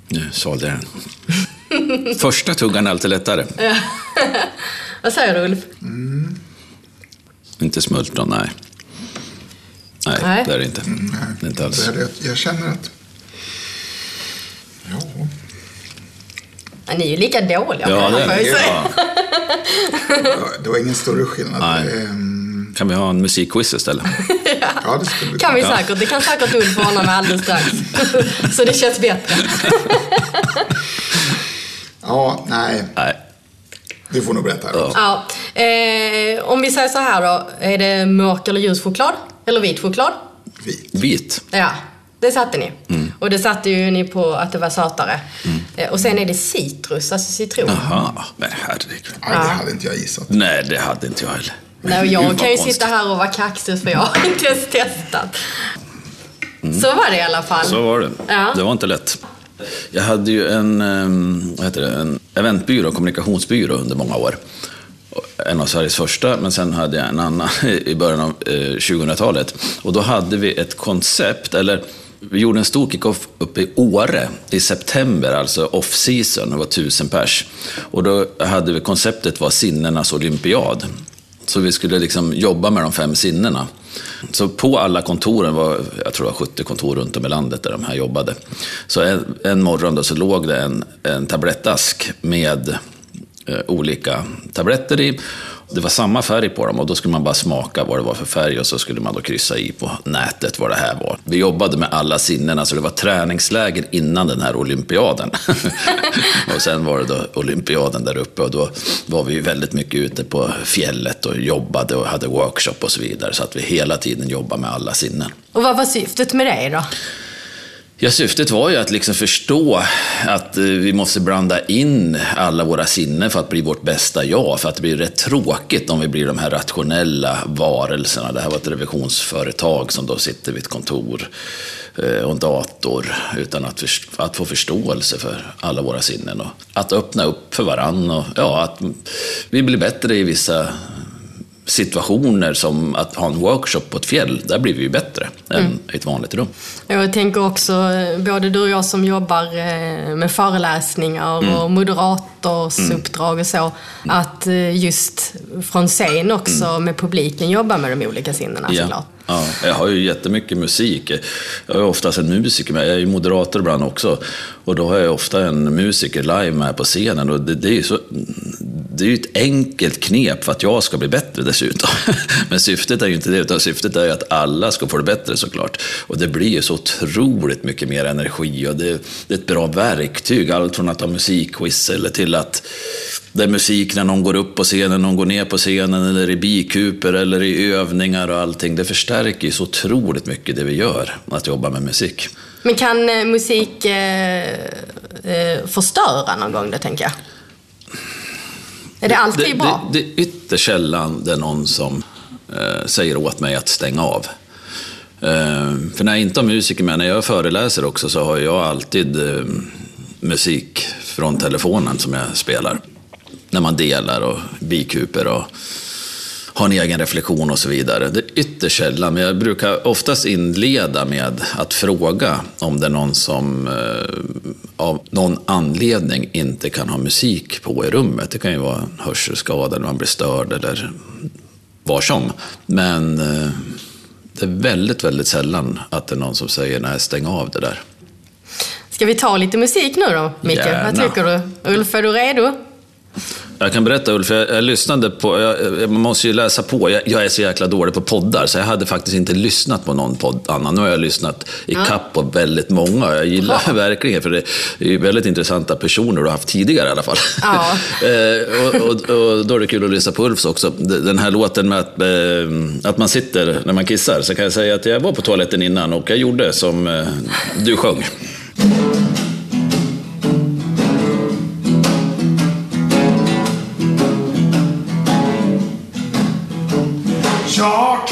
Speaker 4: Nu svalde jag den. Första tuggan är alltid lättare.
Speaker 1: Vad säger du Ulf?
Speaker 4: Inte smultron, nej. Nej,
Speaker 1: Nej.
Speaker 4: det är det inte. Det är inte
Speaker 2: Det
Speaker 4: alls.
Speaker 2: är det, jag känner att... Ja,
Speaker 1: ni är ju lika dåliga
Speaker 4: Ja,
Speaker 1: på
Speaker 4: det
Speaker 1: får jag
Speaker 4: är det.
Speaker 1: säga.
Speaker 4: Ja.
Speaker 2: det var ingen större skillnad.
Speaker 4: Nej. Kan vi ha en musikquiz istället?
Speaker 2: Ja, det skulle vi
Speaker 1: kan vi
Speaker 4: Ja.
Speaker 1: säkert. Det kan säkert Ulf ordna med alldeles strax. Så det känns bättre.
Speaker 2: Ja, nej.
Speaker 4: Nej.
Speaker 2: Du får nog berätta. också.
Speaker 1: Ja. Eh, om vi säger så här då. Är det mörk eller ljus choklad? Eller vit choklad?
Speaker 2: Vit.
Speaker 4: Vit.
Speaker 1: Ja, det satte ni.
Speaker 4: Mm.
Speaker 1: Och det satte ju ni på att det var sötare. Eh, och sen är det citrus, alltså citron.
Speaker 4: Jaha, men herregud.
Speaker 2: Nej, det hade inte jag gissat.
Speaker 4: Nej, det hade inte jag heller.
Speaker 1: Nej, jag kan ju sitta här och vara kaxig för jag har inte ens testat. Så var det i alla fall.
Speaker 4: Mm. Så var det.
Speaker 1: Ja.
Speaker 4: Det var inte lätt. Jag hade ju en, ehm, vad heter det, en eventbyrå, kommunikationsbyrå under många år. En av Sveriges första, men sen hade jag en annan i början av eh, 2000-talet. Och då hade vi ett koncept, eller vi gjorde en stor kick-off uppe i Åre i september, alltså off-season, det var tusen pers. Och då hade vi, konceptet var sinnenas olympiad. Så vi skulle liksom jobba med de fem sinnena. Så på alla kontoren, var, jag tror det var 70 kontor runt om i landet där de här jobbade. Så en, en morgon då så låg det en, en tablettask med Eh, olika tabletter i. Det var samma färg på dem och då skulle man bara smaka vad det var för färg och så skulle man då kryssa i på nätet vad det här var. Vi jobbade med alla sinnena så det var träningsläger innan den här olympiaden. och sen var det då olympiaden där uppe och då var vi ju väldigt mycket ute på fjället och jobbade och hade workshop och så vidare. Så att vi hela tiden jobbade med alla sinnen.
Speaker 1: Och vad var syftet med det då?
Speaker 4: Ja, syftet var ju att liksom förstå att eh, vi måste blanda in alla våra sinnen för att bli vårt bästa jag. För att det blir rätt tråkigt om vi blir de här rationella varelserna. Det här var ett revisionsföretag som då sitter vid ett kontor eh, och en dator utan att, att få förståelse för alla våra sinnen. Och att öppna upp för varann och ja, att vi blir bättre i vissa situationer som att ha en workshop på ett fjäll, där blir vi ju bättre än i ett vanligt rum.
Speaker 1: Jag tänker också, eh, både du och jag som jobbar eh, med föreläsningar
Speaker 4: Mm.
Speaker 1: och moderatorsuppdrag och så, att eh, just från scen också med publiken jobba med de olika sinnena
Speaker 4: Ja.
Speaker 1: såklart.
Speaker 4: Ja, jag har ju jättemycket musik. Jag är oftast en musiker med. Jag är ju moderator ibland också. Och då har jag ofta en musiker live med på scenen. Och det, det är ju så, det är ju ett enkelt knep för att jag ska bli bättre dessutom. Men syftet är ju inte det, utan syftet är ju att alla ska få det bättre såklart. Och det blir ju så otroligt mycket mer energi och det, det är ett bra verktyg. Allt från att ha musikquiz eller till att det är musik när någon går upp på scenen, någon går ner på scenen eller i bikuper eller i övningar och allting. Det förstärker ju så otroligt mycket det vi gör, att jobba med musik.
Speaker 1: Men kan eh, musik eh, eh, förstöra någon gång, det tänker jag? Är det alltid
Speaker 4: det,
Speaker 1: bra?
Speaker 4: Det, det är ytterst sällan det är någon som eh, säger åt mig att stänga av. Eh, för när jag inte har musiker med, när jag föreläser också, så har jag alltid eh, musik från telefonen som jag spelar. När man delar och bikuper och har en egen reflektion och så vidare. Det är ytterst sällan, men jag brukar oftast inleda med att fråga om det är någon som eh, av någon anledning inte kan ha musik på i rummet. Det kan ju vara en hörselskada eller man blir störd eller var som. Men eh, det är väldigt, väldigt sällan att det är någon som säger nej, stäng av det där.
Speaker 1: Ska vi ta lite musik nu då, Micke?
Speaker 4: Gärna.
Speaker 1: Vad tycker du? Ulf, är du redo?
Speaker 4: Jag kan berätta Ulf, jag, jag lyssnade på, jag, jag måste ju läsa på, jag, jag, är så jäkla dålig på poddar så jag hade faktiskt inte lyssnat på någon podd annan. Nu har jag lyssnat i kapp på väldigt många jag gillar
Speaker 1: Bra.
Speaker 4: verkligen för det är väldigt intressanta personer du har haft tidigare i alla fall.
Speaker 1: Ja.
Speaker 4: eh, och, och, och då är det kul att lyssna på Ulfs också. Den här låten med att, eh, att man sitter när man kissar så kan jag säga att jag var på toaletten innan och jag gjorde som eh, du sjöng.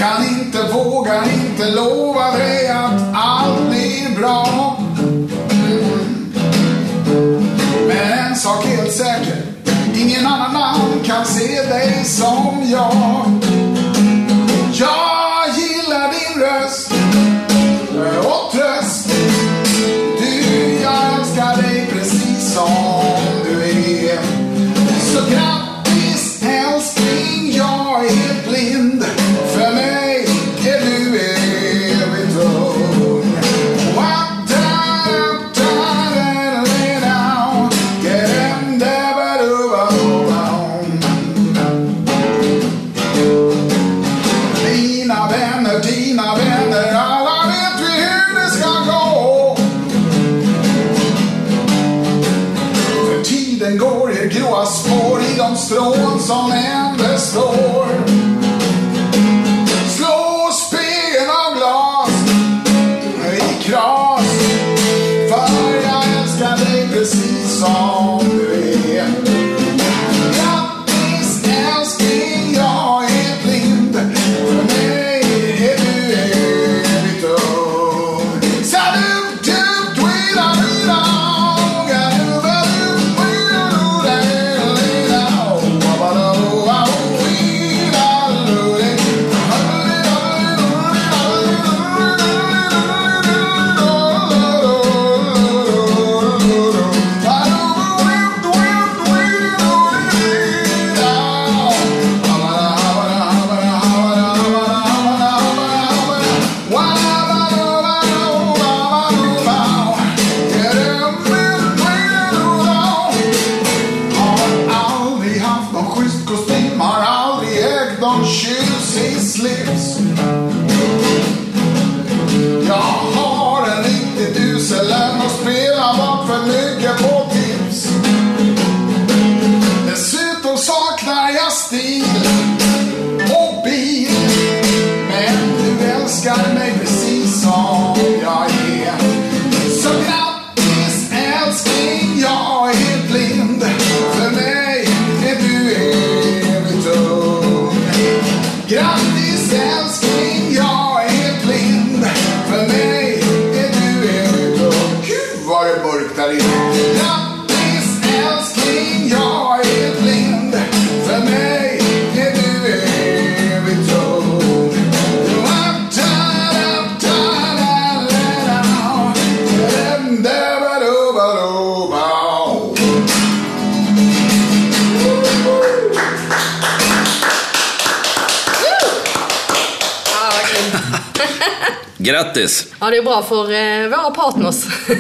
Speaker 2: Kan inte, vågar inte lova dig att allt blir bra. Men en sak är helt säker, ingen annan man kan se dig som. Jag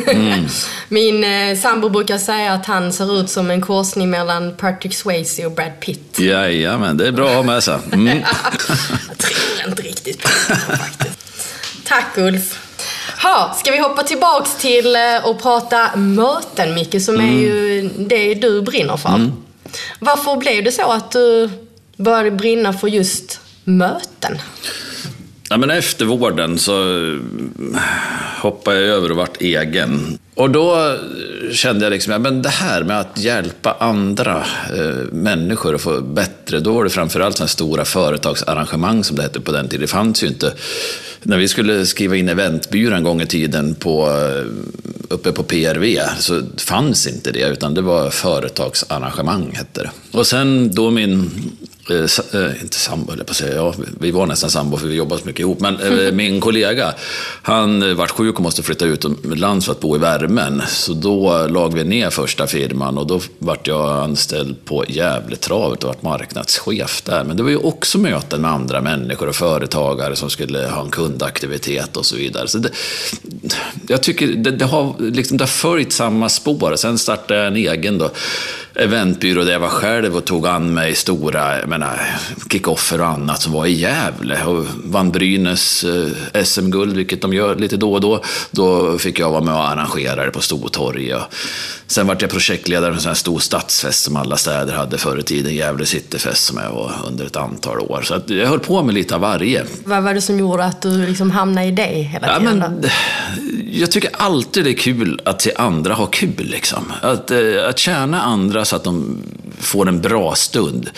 Speaker 4: Mm.
Speaker 1: Min eh, sambo brukar säga att han ser ut som en korsning mellan Patrick Swayze och Brad Pitt.
Speaker 4: Jajamän, det är bra att ha med sig. Mm.
Speaker 1: Jag tror inte riktigt på det faktiskt. Tack Ulf. Ha, ska vi hoppa tillbaks till eh, och prata möten Micke, som är ju det du brinner för. Varför blev det så att du började brinna för just möten?
Speaker 4: Ja, men efter vården så eh, hoppade jag över och vart egen. Och då eh, kände jag liksom, ja, men det här med att hjälpa andra eh, människor att få bättre, då var det framförallt sådana stora företagsarrangemang som det hette på den tiden. Det fanns ju inte, när vi skulle skriva in eventbyrån en gång i tiden på, eh, uppe på PRV så fanns inte det, utan det var företagsarrangemang hette det. Och sen då min Eh, eh, inte sambo, jag på att säga. Ja, vi var nästan sambo för vi jobbade så mycket ihop. Men eh, min kollega, han eh, vart sjuk och måste flytta utomlands för att bo i värmen. Så då lag vi ner första firman och då vart jag anställd på Gävletravet och vart marknadschef där. Men det var ju också möten med andra människor och företagare som skulle ha en kundaktivitet och så vidare. Så det, jag tycker det, det, har, liksom, det har följt samma spår. Sen startade jag en egen då, eventbyrå där jag var själv och tog an mig stora jag menar, kickoffer och annat som var i Gävle. Och vann Brynäs eh, SM-guld, vilket de gör lite då och då. Då fick jag vara med och arrangera det på Stortorget. Sen vart jag projektledare för en sån här stor stadsfest som alla städer hade förr i tiden. Gävle Cityfest som jag var under ett antal år. Så att jag höll på med lite av varje.
Speaker 1: Vad var det som gjorde att du liksom hamnade i det hela
Speaker 4: Ja,
Speaker 1: tiden?
Speaker 4: men,
Speaker 1: då?
Speaker 4: jag tycker alltid det är kul att se andra ha kul. Liksom. Att, eh, att tjäna andra så att de får en bra stund.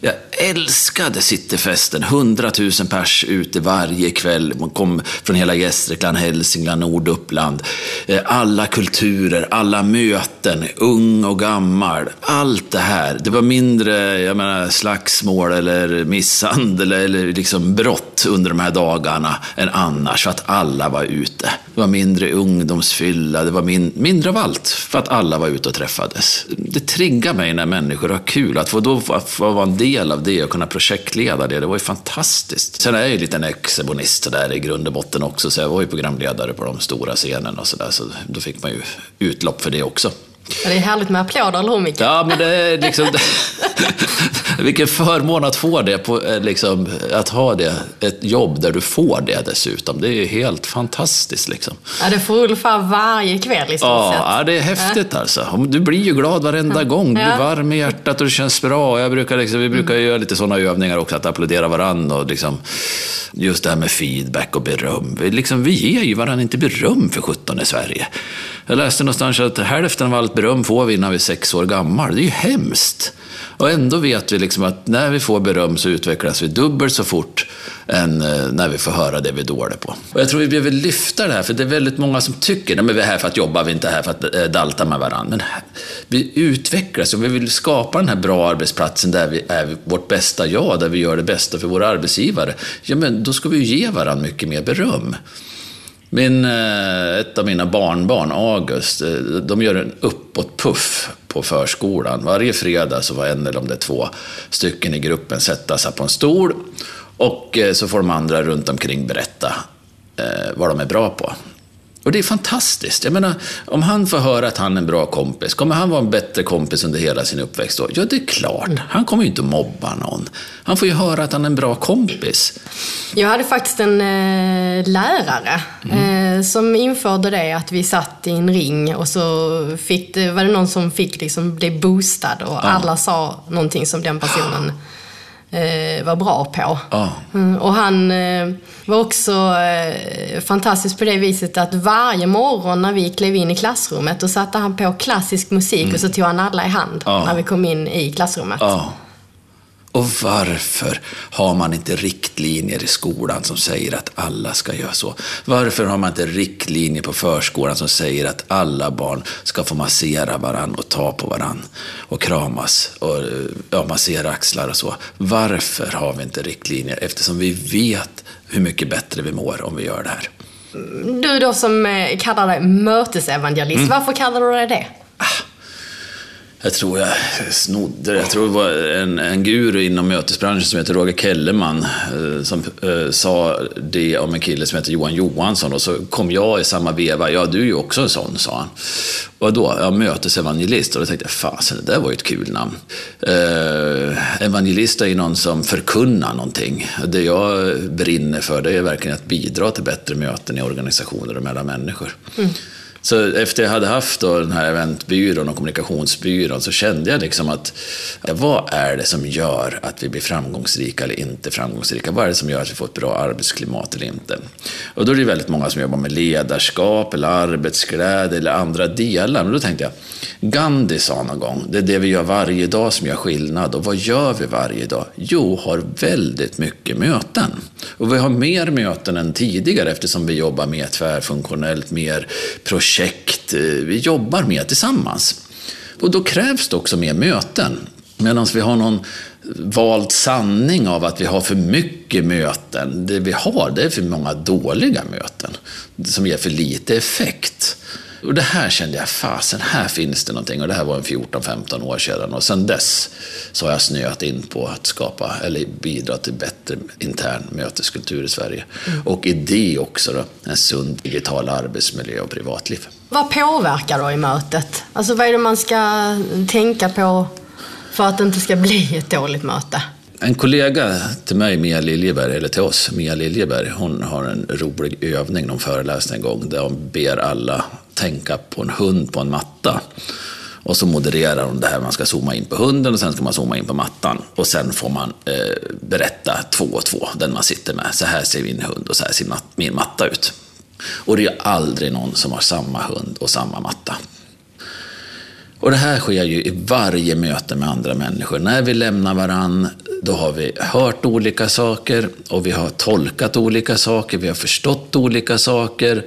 Speaker 4: Jag älskade Cityfesten. Hundratusen pers ute varje kväll. Man kom från hela Gästrikland, Hälsingland, Norduppland. Eh, alla kulturer, alla möten, ung och gammal. Allt det här. Det var mindre jag menar, slagsmål eller misshandel eller liksom brott under de här dagarna än annars. För att alla var ute. Det var mindre ungdomsfylla, det var min, mindre av allt. För att alla var ute och träffades. Det triggar mig när människor har kul. Att få då att få vara en del av det och kunna projektleda det, det var ju fantastiskt. Sen är jag ju lite en exhibonist där i grund och botten också. Så jag var ju programledare på de stora scenerna och sådär. Så då fick man ju utlopp för det också.
Speaker 1: Ja, Det är härligt med applåder, eller hur Micke?
Speaker 4: Ja, men det är liksom... Vilken förmån att få det, på, eh, liksom, att ha det, ett jobb där du får det dessutom. Det är ju helt fantastiskt liksom.
Speaker 1: Ja, det får Ulf ha varje kväll i stort
Speaker 4: Ja,
Speaker 1: sett.
Speaker 4: ja, det är häftigt alltså. Om- Du blir ju glad varenda gång. Du blir
Speaker 1: Ja.
Speaker 4: varm i hjärtat och det känns bra. Jag brukar liksom, vi brukar göra lite sådana övningar också, att applådera varandra och liksom, just det här med feedback och beröm. Vi, liksom, vi ger ju varandra inte beröm för 17 i Sverige. Jag läste någonstans att hälften av allt beröm får vi innan vi är sex år gammal. Det är ju hemskt. Och ändå vet vi liksom att när vi får beröm så utvecklas vi dubbelt så fort än eh, när vi får höra det vi är dåliga på. Och jag tror vi behöver lyfta det här, för det är väldigt många som tycker att vi är här för att jobba, vi är inte här för att eh, dalta med varandra. Men vi utvecklas och vi vill skapa den här bra arbetsplatsen där vi är vårt bästa jag, där vi gör det bästa för våra arbetsgivare. Ja, men då ska vi ju ge varandra mycket mer beröm. Min, eh, ett av mina barnbarn, August, eh, de gör en uppåtpuff på förskolan. Varje fredag så var en eller om det är två stycken i gruppen sätta sig på en stol och eh, så får de andra runt omkring berätta vad de är bra på. Och det är fantastiskt. Jag menar, om han får höra att han är en bra kompis, kommer han vara en bättre kompis under hela sin uppväxt då? Ja, det är klart. Han kommer ju inte mobba någon. Han får ju höra att han är en bra kompis.
Speaker 1: Jag hade faktiskt en eh, lärare
Speaker 4: Mm.
Speaker 1: eh, som införde det att vi satt i en ring och så fick var det någon som fick liksom bli boostad och alla sa någonting som den personen eh, var bra på. Mm, och han eh, var också eh, fantastisk på det viset att varje morgon när vi klev in i klassrummet då satte han på klassisk musik och så tog han alla i hand
Speaker 4: Mm. Ja.
Speaker 1: när vi kom in i klassrummet.
Speaker 4: Ja. Och varför har man inte riktlinjer i skolan som säger att alla ska göra så? Varför har man inte riktlinjer på förskolan som säger att alla barn ska få massera varann och ta på varann och kramas och ja, massera axlar och så? Varför har vi inte riktlinjer? Eftersom vi vet hur mycket bättre vi mår om vi gör det här.
Speaker 1: Du då som eh, kallar dig mötesevangelist,
Speaker 4: Mm.
Speaker 1: varför kallar du dig det?
Speaker 4: Jag tror jag snodde Jag tror det var en, en guru inom mötesbranschen som heter Roger Kellerman eh, som eh, sa det om en kille som heter Johan Johansson och så kom jag i samma veva. Ja, du är ju också en sån, sa han. Och då? Ja, mötesevangelist. Och då tänkte jag, fasen, det där var ju ett kul namn. Eh, evangelist är ju någon som förkunnar någonting. Det jag brinner för, det är verkligen att bidra till bättre möten i organisationer och mellan människor. Mm. Så efter jag hade haft då den här eventbyrån och kommunikationsbyrån så kände jag liksom att vad är det som gör att vi blir framgångsrika eller inte framgångsrika? Vad är det som gör att vi får ett bra arbetsklimat eller inte? Och då är det väldigt många som jobbar med ledarskap eller arbetsglädje eller andra delar. Men då tänkte jag, Gandhi sa någon gång, det är det vi gör varje dag som gör skillnad. Och vad gör vi varje dag? Jo, har väldigt mycket möten. Och vi har mer möten än tidigare eftersom vi jobbar mer tvärfunktionellt, mer projekt projekt, eh, vi jobbar mer tillsammans. Och då krävs det också mer möten. Medan vi har någon vald sanning av att vi har för mycket möten. Det vi har, det är för många dåliga möten som ger för lite effekt. Och det här kände jag, fasen, här finns det någonting. Och det här var en 14-15 år sedan. Och sedan dess så har jag snöat in på att skapa, eller bidra till bättre intern möteskultur i Sverige. Mm. Och i det också då, en sund digital arbetsmiljö och privatliv.
Speaker 1: Vad påverkar då i mötet? Alltså vad är det man ska tänka på för att det inte ska bli ett dåligt möte?
Speaker 4: En kollega till mig, Mia Liljeberg, eller till oss, Mia Liljeberg, hon har en rolig övning, någon föreläsning en gång, där hon ber alla tänka på en hund på en matta. Och så modererar hon det här, man ska zooma in på hunden och sen ska man zooma in på mattan. Och sen får man eh, berätta två och två, den man sitter med. Så här ser min hund och så här ser min matta ut. Och det är aldrig någon som har samma hund och samma matta. Och det här sker ju i varje möte med andra människor. När vi lämnar varann, då har vi hört olika saker och vi har tolkat olika saker, vi har förstått olika saker.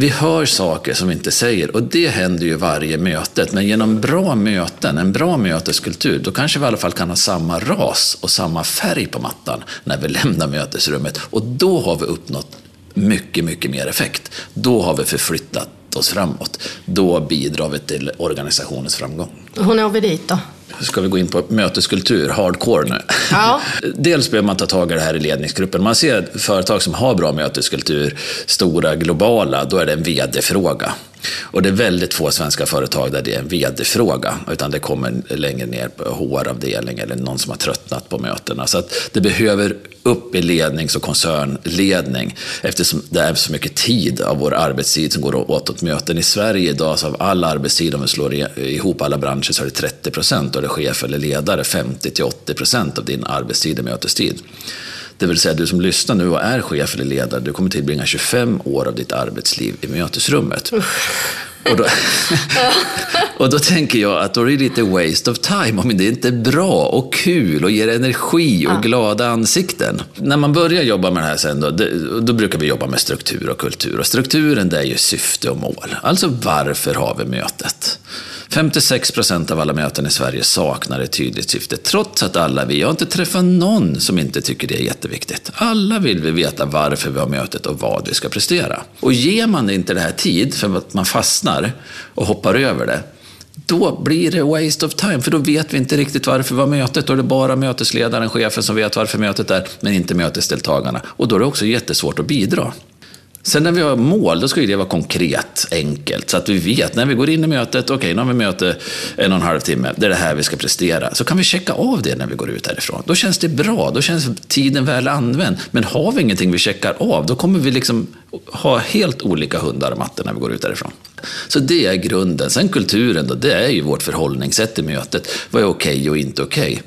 Speaker 4: Vi hör saker som vi inte säger och det händer ju varje möte. Men genom bra möten, en bra möteskultur, då kanske vi i alla fall kan ha samma ras och samma färg på mattan när vi lämnar mötesrummet. Och då har vi uppnått mycket, mycket mer effekt. Då har vi förflyttat oss framåt. Då bidrar vi till organisationens framgång.
Speaker 1: Hur når vi dit då?
Speaker 4: Ska vi gå in på möteskultur, hardcore nu?
Speaker 1: Ja.
Speaker 4: Dels behöver man ta tag i det här i ledningsgruppen. Man ser företag som har bra möteskultur, stora, globala, då är det en vd-fråga. Och det är väldigt få svenska företag där det är en vd-fråga, utan det kommer längre ner på HR-avdelning eller någon som har tröttnat på mötena. Så att det behöver upp i lednings och koncernledning eftersom det är så mycket tid av vår arbetstid som går åt åt möten. I Sverige idag, så av all arbetstid, om vi slår ihop alla branscher, så är det 30 procent och det är chef eller ledare 50 till 80 procent av din arbetstid är mötestid. Det vill säga, du som lyssnar nu och är chef eller ledare, du kommer tillbringa 25 år av ditt arbetsliv i mötesrummet. Och då, och då tänker jag att då är det lite waste of time om det inte är bra och kul och ger energi och glada ansikten. När man börjar jobba med det här sen då, då brukar vi jobba med struktur och kultur. Och strukturen det är ju syfte och mål. Alltså varför har vi mötet? 56 procent av alla möten i Sverige saknar ett tydligt syfte, trots att alla vi, jag har inte träffat någon som inte tycker det är jätteviktigt. Alla vill vi veta varför vi har mötet och vad vi ska prestera. Och ger man inte det här tid, för att man fastnar och hoppar över det, då blir det waste of time, för då vet vi inte riktigt varför vi har mötet. Då är det bara mötesledaren, chefen, som vet varför mötet är, men inte mötesdeltagarna. Och då är det också jättesvårt att bidra. Sen när vi har mål, då ska det vara konkret, enkelt. Så att vi vet när vi går in i mötet, okej, okay, nu har vi möte en och en halv timme, det är det här vi ska prestera. Så kan vi checka av det när vi går ut härifrån. Då känns det bra, då känns tiden väl använd. Men har vi ingenting vi checkar av, då kommer vi liksom ha helt olika hundar och mattor när vi går ut därifrån. Så det är grunden. Sen kulturen då, det är ju vårt förhållningssätt i mötet. Vad är okej okay och inte okej? Okay?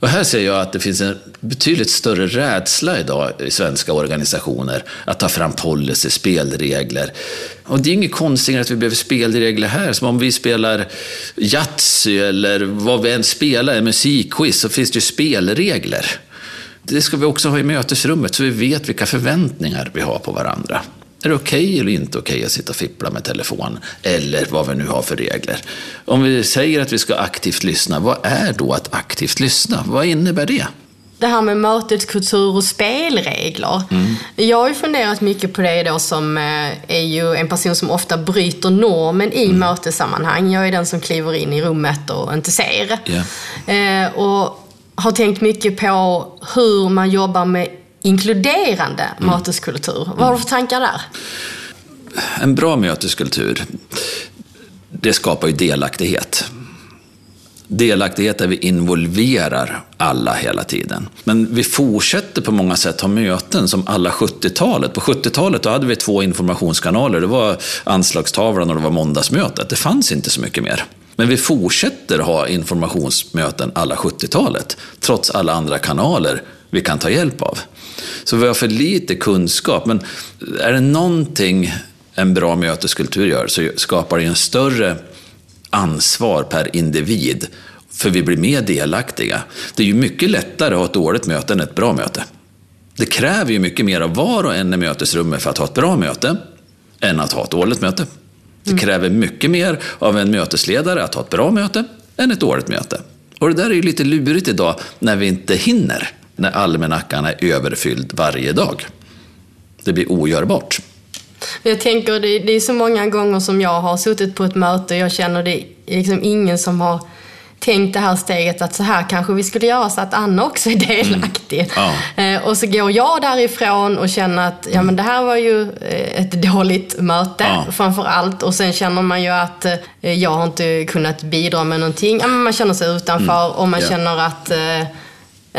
Speaker 4: Och här ser jag att det finns en betydligt större rädsla idag i svenska organisationer att ta fram policy, spelregler. Och det är inget konstigare att vi behöver spelregler här, som om vi spelar Yatzy eller vad vi än spelar, en musikquiz, så finns det ju spelregler. Det ska vi också ha i mötesrummet, så vi vet vilka förväntningar vi har på varandra. Är det okej okay eller inte okej okay att sitta och fippla med telefon? Eller vad vi nu har för regler. Om vi säger att vi ska aktivt lyssna, vad är då att aktivt lyssna? Vad innebär det?
Speaker 1: det här med möteskultur och spelregler. Mm. Jag har ju funderat mycket på det då som eh, är ju en person som ofta bryter normen i mm. mötessammanhang. Jag är den som kliver in i rummet och inte ser. Yeah. Eh, och har tänkt mycket på hur man jobbar med inkluderande mm. möteskultur. Vad har du för tankar där?
Speaker 4: En bra möteskultur, det skapar ju delaktighet delaktighet där vi involverar alla hela tiden. Men vi fortsätter på många sätt ha möten som alla 70-talet. På 70-talet då hade vi två informationskanaler. Det var anslagstavlan och det var måndagsmötet. Det fanns inte så mycket mer. Men vi fortsätter ha informationsmöten alla 70-talet, trots alla andra kanaler vi kan ta hjälp av. Så vi har för lite kunskap. Men är det någonting en bra möteskultur gör så skapar det en större ansvar per individ, för vi blir mer delaktiga. Det är ju mycket lättare att ha ett dåligt möte än ett bra möte. Det kräver ju mycket mer av var och en i mötesrummet för att ha ett bra möte, än att ha ett dåligt möte. Det mm. kräver mycket mer av en mötesledare att ha ett bra möte, än ett dåligt möte. Och det där är ju lite lurigt idag, när vi inte hinner, när almanackan är överfylld varje dag. Det blir ogörbart.
Speaker 1: Jag tänker, det, är så många gånger som jag har suttit på ett möte och jag känner det är liksom ingen som har tänkt det här steget att så här kanske vi skulle göra så att Anna också är delaktig. Mm. Ja. Eh, och så går jag därifrån och känner att ja, men det här var ju eh, ett dåligt möte ja. framför allt. Och sen känner man ju att eh, jag har inte kunnat bidra med någonting. Ja, man känner sig utanför mm. och man yeah. känner att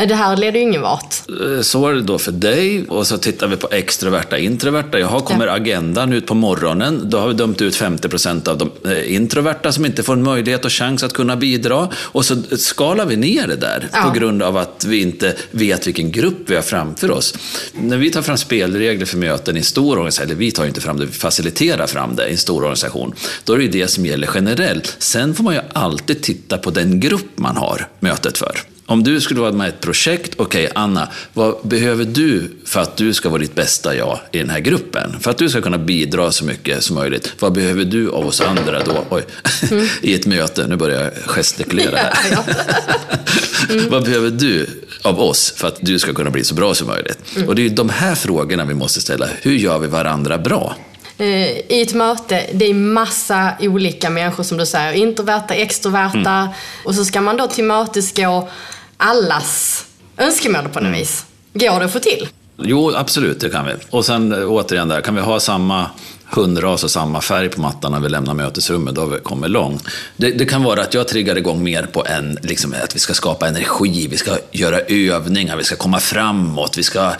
Speaker 1: det här leder ju ingen vart.
Speaker 4: Eh, så var det då för dig. Och så tittar vi på extroverta introverta. Jaha, kommer ja. agendan ut på morgonen? Då har vi dömt ut 50 procent av de eh, introverta som inte får en möjlighet och chans att kunna bidra. Och så skalar vi ner det där ja. på grund av att vi inte vet vilken grupp vi har framför oss. När vi tar fram spelregler för möten i en stor organisation, eller vi tar inte fram det, vi faciliterar fram det i en stor organisation, då är det ju det som gäller generellt. Sen får man ju alltid titta på den grupp man har mötet för. Om du skulle vara med i ett projekt, okej okay, Anna, vad behöver du för att du ska vara ditt bästa jag i den här gruppen? För att du ska kunna bidra så mycket som möjligt. Vad behöver du av oss andra då? Oj, mm. i ett möte, nu börjar jag gestikulera här. Ja, ja. Mm. vad behöver du av oss för att du ska kunna bli så bra som möjligt? Mm. Och det är de här frågorna vi måste ställa. Hur gör vi varandra bra?
Speaker 1: Eh, i ett möte, det är massa olika människor som du säger. Introverta, extroverta. Mm. Och så ska man då till mötesgå allas önskemål på något mm. vis. Går det att få till?
Speaker 4: Jo, absolut, det kan vi. Och sen eh, återigen där, kan vi ha samma hundras och samma färg på mattan när vi lämnar mötesrummet, då har vi kommit långt. Det, det, kan vara att jag triggar igång mer på en, liksom, att vi ska skapa energi, vi ska göra övningar, vi ska komma framåt, vi ska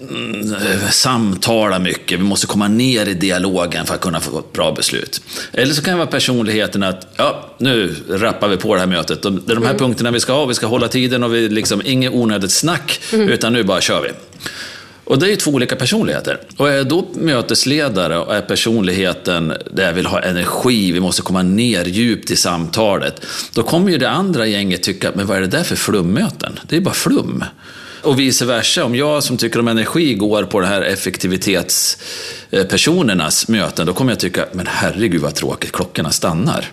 Speaker 4: mm, samtala mycket, vi måste komma ner i dialogen för att kunna få ett bra beslut. Eller så kan det vara personligheten att, ja, nu rappar vi på det här mötet. Det är de här mm. punkterna vi ska ha, vi ska hålla tiden och vi liksom, inget onödigt snack, mm. utan nu bara kör vi. Och det är ju två olika personligheter. Och är jag då mötesledare och är personligheten där jag vill ha energi, vi måste komma ner djupt i samtalet. Då kommer ju det andra gänget tycka, men vad är det där för flummöten? Det är bara flum. Och vice versa, om jag som tycker om energi går på de här effektivitetspersonernas möten, då kommer jag tycka, men herregud vad tråkigt, klockorna stannar.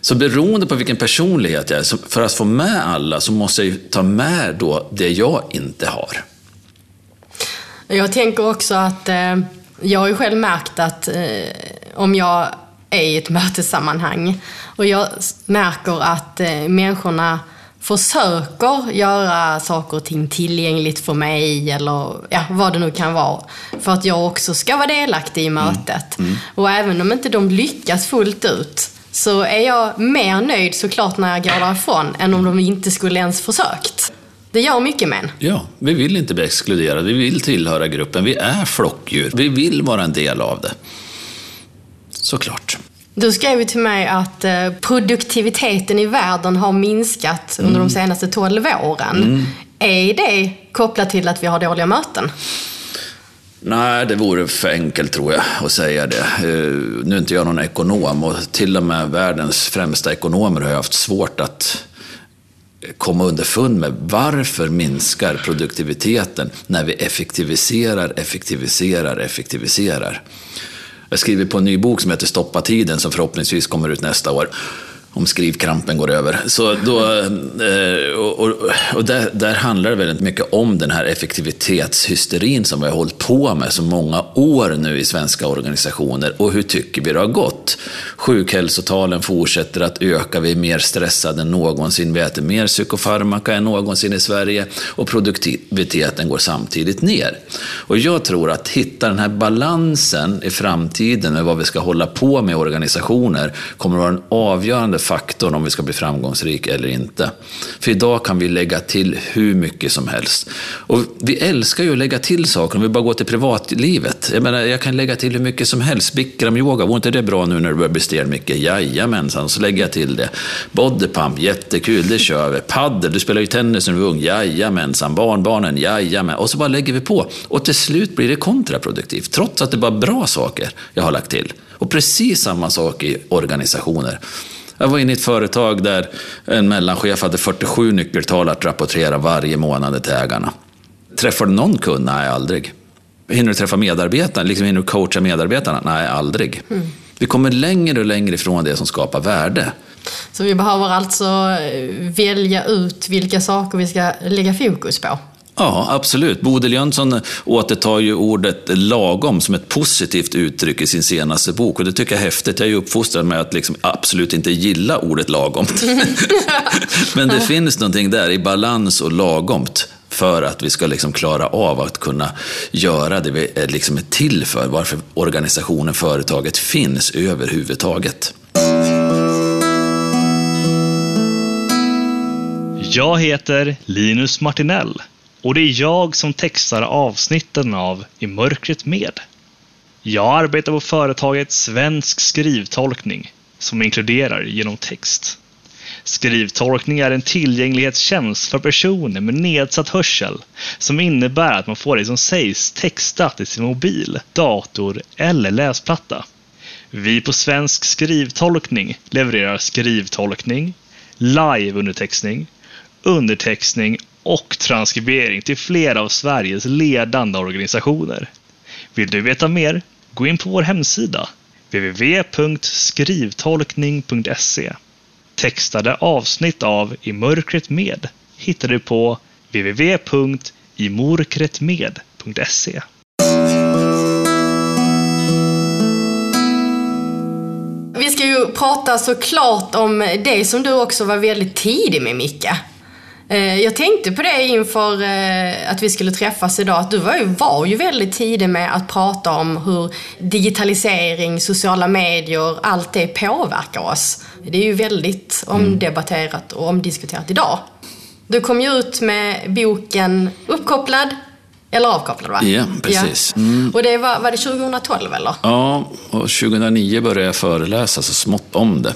Speaker 4: Så beroende på vilken personlighet jag är, för att få med alla så måste jag ju ta med då det jag inte har.
Speaker 1: Jag tänker också att eh, jag har ju själv märkt att eh, om jag är i ett mötessammanhang och jag märker att eh, människorna försöker göra saker och ting tillgängligt för mig eller ja, vad det nu kan vara. För att jag också ska vara delaktig i mm. mötet. Mm. Mm. Och även om inte de lyckas fullt ut så är jag mer nöjd såklart när jag går därifrån än om de inte skulle ens försökt. Det gör mycket med en.
Speaker 4: Ja, vi vill inte bli exkluderade. Vi vill tillhöra gruppen. Vi är flockdjur. Vi vill vara en del av det. Såklart.
Speaker 1: Du skrev ju till mig att eh, produktiviteten i världen har minskat mm. under de senaste 12 åren. Mm. Är det kopplat till att vi har dåliga möten?
Speaker 4: Nej, det vore för enkelt tror jag att säga det. Eh, nu är inte jag någon ekonom och till och med världens främsta ekonomer har haft svårt att komma underfund med varför minskar produktiviteten när vi effektiviserar, effektiviserar, effektiviserar. Jag skriver på en ny bok som heter Stoppa tiden som förhoppningsvis kommer ut nästa år. om skrivkrampen går över. Så då, eh, och, och, och där, där, handlar det väldigt mycket om den här effektivitetshysterin som vi har hållit på med så många år nu i svenska organisationer. Och hur tycker vi det har gått? Sjukhälsotalen fortsätter att öka, vi är mer stressade än någonsin, vi äter mer psykofarmaka än någonsin i Sverige och produktiviteten går samtidigt ner. Och jag tror att hitta den här balansen i framtiden med vad vi ska hålla på med i organisationer kommer att vara en avgörande faktorn om vi ska bli framgångsrika eller inte. För idag kan vi lägga till hur mycket som helst. Och vi älskar ju att lägga till saker, om vi bara går till privatlivet. Jag menar, jag kan lägga till hur mycket som helst. Bikram-yoga, vore inte det bra nu när det börjar bli stel mycket? Jajamensan, så lägger jag till det. Bodypump, jättekul, det kör vi. Paddel, du spelar ju tennis när du var ung. Jajamensan, barnbarnen, jajamän. Och så bara lägger vi på. Och till slut blir det kontraproduktivt, trots att det bara är bra saker jag har lagt till. Och precis samma sak i organisationer. Jag var inne i ett företag där en mellanchef hade 47 nyckeltal att rapportera varje månad till ägarna. Träffar du någon kund? Nej, aldrig. Hinner du träffa medarbetarna? Liksom hinner du coacha medarbetarna? Nej, aldrig. Mm. Vi kommer längre och längre ifrån det som skapar värde.
Speaker 1: Så vi behöver alltså välja ut vilka saker vi ska lägga fokus på?
Speaker 4: Ja, absolut. Bodil Jönsson återtar ju ordet lagom som ett positivt uttryck i sin senaste bok. Och det tycker jag är häftigt. Jag är ju uppfostrad med att liksom absolut inte gilla ordet lagomt. Men det finns någonting där i balans och lagomt för att vi ska liksom klara av att kunna göra det vi är, liksom är till för, varför organisationen, företaget finns överhuvudtaget.
Speaker 5: Jag heter Linus Martinell och det är jag som textar avsnitten av I mörkret med. Jag arbetar på företaget Svensk skrivtolkning som inkluderar genom text. Skrivtolkning är en tillgänglighetstjänst för personer med nedsatt hörsel som innebär att man får det som sägs textat i sin mobil, dator eller läsplatta. Vi på Svensk skrivtolkning levererar skrivtolkning, live-undertextning, undertextning och transkribering till flera av Sveriges ledande organisationer. Vill du veta mer? Gå in på vår hemsida www.skrivtolkning.se Textade avsnitt av I mörkret med hittar du på www.imorkretmed.se
Speaker 1: Vi ska ju prata såklart om det som du också var väldigt tidig med Micke. Eh, jag tänkte på det inför eh, att vi skulle träffas idag, att du var ju, var ju väldigt tidig med att prata om hur digitalisering, sociala medier, allt det påverkar oss. Det är ju väldigt omdebatterat och omdiskuterat idag. Du kom ju ut med boken Uppkopplad eller avkopplad va?
Speaker 4: Ja, precis. Ja.
Speaker 1: Mm. Och det var, var det 2012 eller?
Speaker 4: Ja, och 2009 började jag föreläsa så smått om det.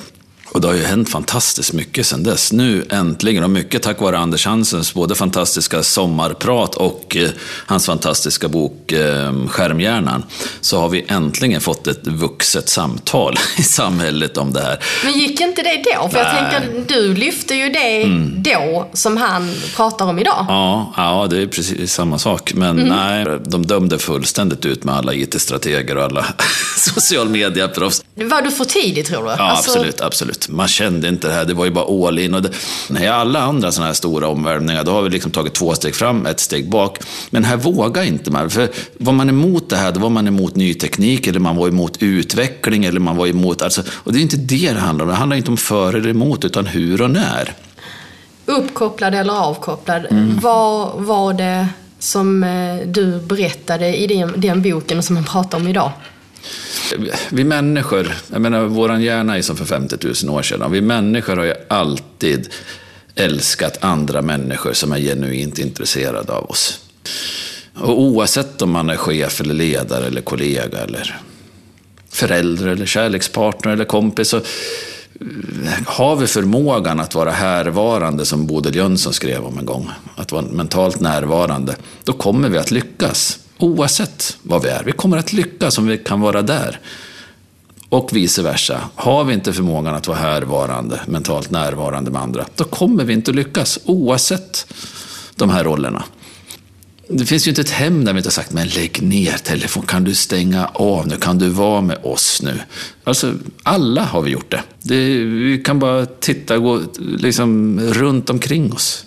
Speaker 4: Och det har ju hänt fantastiskt mycket sedan dess. Nu äntligen, och mycket tack vare Anders Hansens både fantastiska sommarprat och eh, hans fantastiska bok eh, Skärmhjärnan, så har vi äntligen fått ett vuxet samtal i samhället om det här.
Speaker 1: Men gick inte det då? För Nej. jag tänker, du lyfte ju det mm. då som han pratar om idag.
Speaker 4: Ja, ja det är precis samma sak. Men mm. nej, de dömde fullständigt ut med alla IT-strateger och alla social media-proffs.
Speaker 1: Var du för tidig tror du? Ja,
Speaker 4: alltså... absolut, absolut man kände inte det här, det var ju bara all in. Och det, nej, alla andra sådana här stora omvälvningar, då har vi liksom tagit två steg fram, ett steg bak. Men här vågar inte man. För var man emot det här, då var man emot ny teknik, eller man var emot utveckling, eller man var emot... Alltså, och det är inte det det handlar om. Det handlar inte om för eller emot, utan hur och när.
Speaker 1: Uppkopplad eller avkopplad, mm. vad var det som eh, du berättade i den, den boken och som man pratar om idag?
Speaker 4: Vi människor, jag menar våran hjärna är som för 50 000 år sedan. Vi människor har ju alltid älskat andra människor som är genuint intresserade av oss. Och oavsett om man är chef eller ledare eller kollega eller förälder eller kärlekspartner eller kompis så eh, har vi förmågan att vara härvarande, som Bodil Jönsson skrev om en gång, att vara mentalt närvarande, då kommer vi att lyckas. Oavsett vad vi är. Vi kommer att lyckas om vi kan vara där. Och vice versa. Har vi inte förmågan att vara härvarande, mentalt närvarande med andra, då kommer vi inte att lyckas oavsett de här rollerna. Det finns ju inte ett hem där vi inte har sagt, men lägg ner telefonen, kan du stänga av nu, kan du vara med oss nu? Alltså, alla har vi gjort det. Det, vi kan bara titta gå, liksom, runt omkring oss.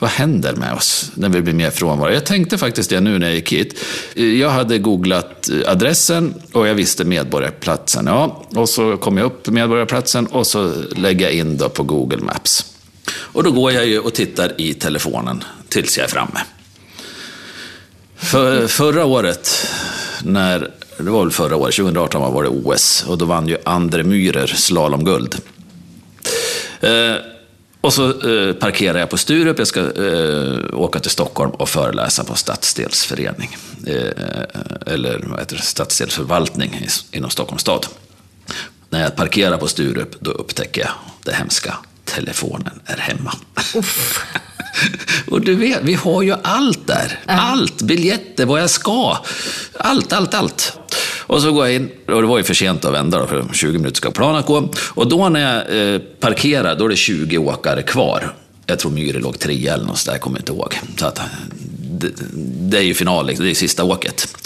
Speaker 4: Vad händer med oss när vi blir mer frånvarande? Jag tänkte faktiskt det nu när jag gick hit. Jag hade googlat eh, adressen och jag visste medborgarplatsen. Ja, och så kom jag upp medborgarplatsen och så lägger jag in då på Google Maps. Och då går jag ju och tittar i telefonen tills jag är framme. För, förra året, när, det var väl förra året, 2018 var det OS, och då vann ju Andre Myhrer slalomguld. Eh, och så eh, parkerar jag på Sturup, jag ska eh, åka till Stockholm och föreläsa på stadsdelsförening. Eh, eller vad heter det, stadsdelsförvaltning inom Stockholms stad. När jag parkerar på Sturup, då upptäcker jag det hemska. Telefonen är hemma. Och du vet, vi har ju allt där. Allt! Biljetter, vad jag ska. Allt, allt, allt. Och så går jag in, och det var ju för sent att vända då, för 20 minuter ska planet gå. Och då när jag eh, parkerar, då är det 20 åkare kvar. Jag tror Myre låg trea eller något sådär, jag kommer inte ihåg. Så att, det, det är ju final, liksom. det är sista åket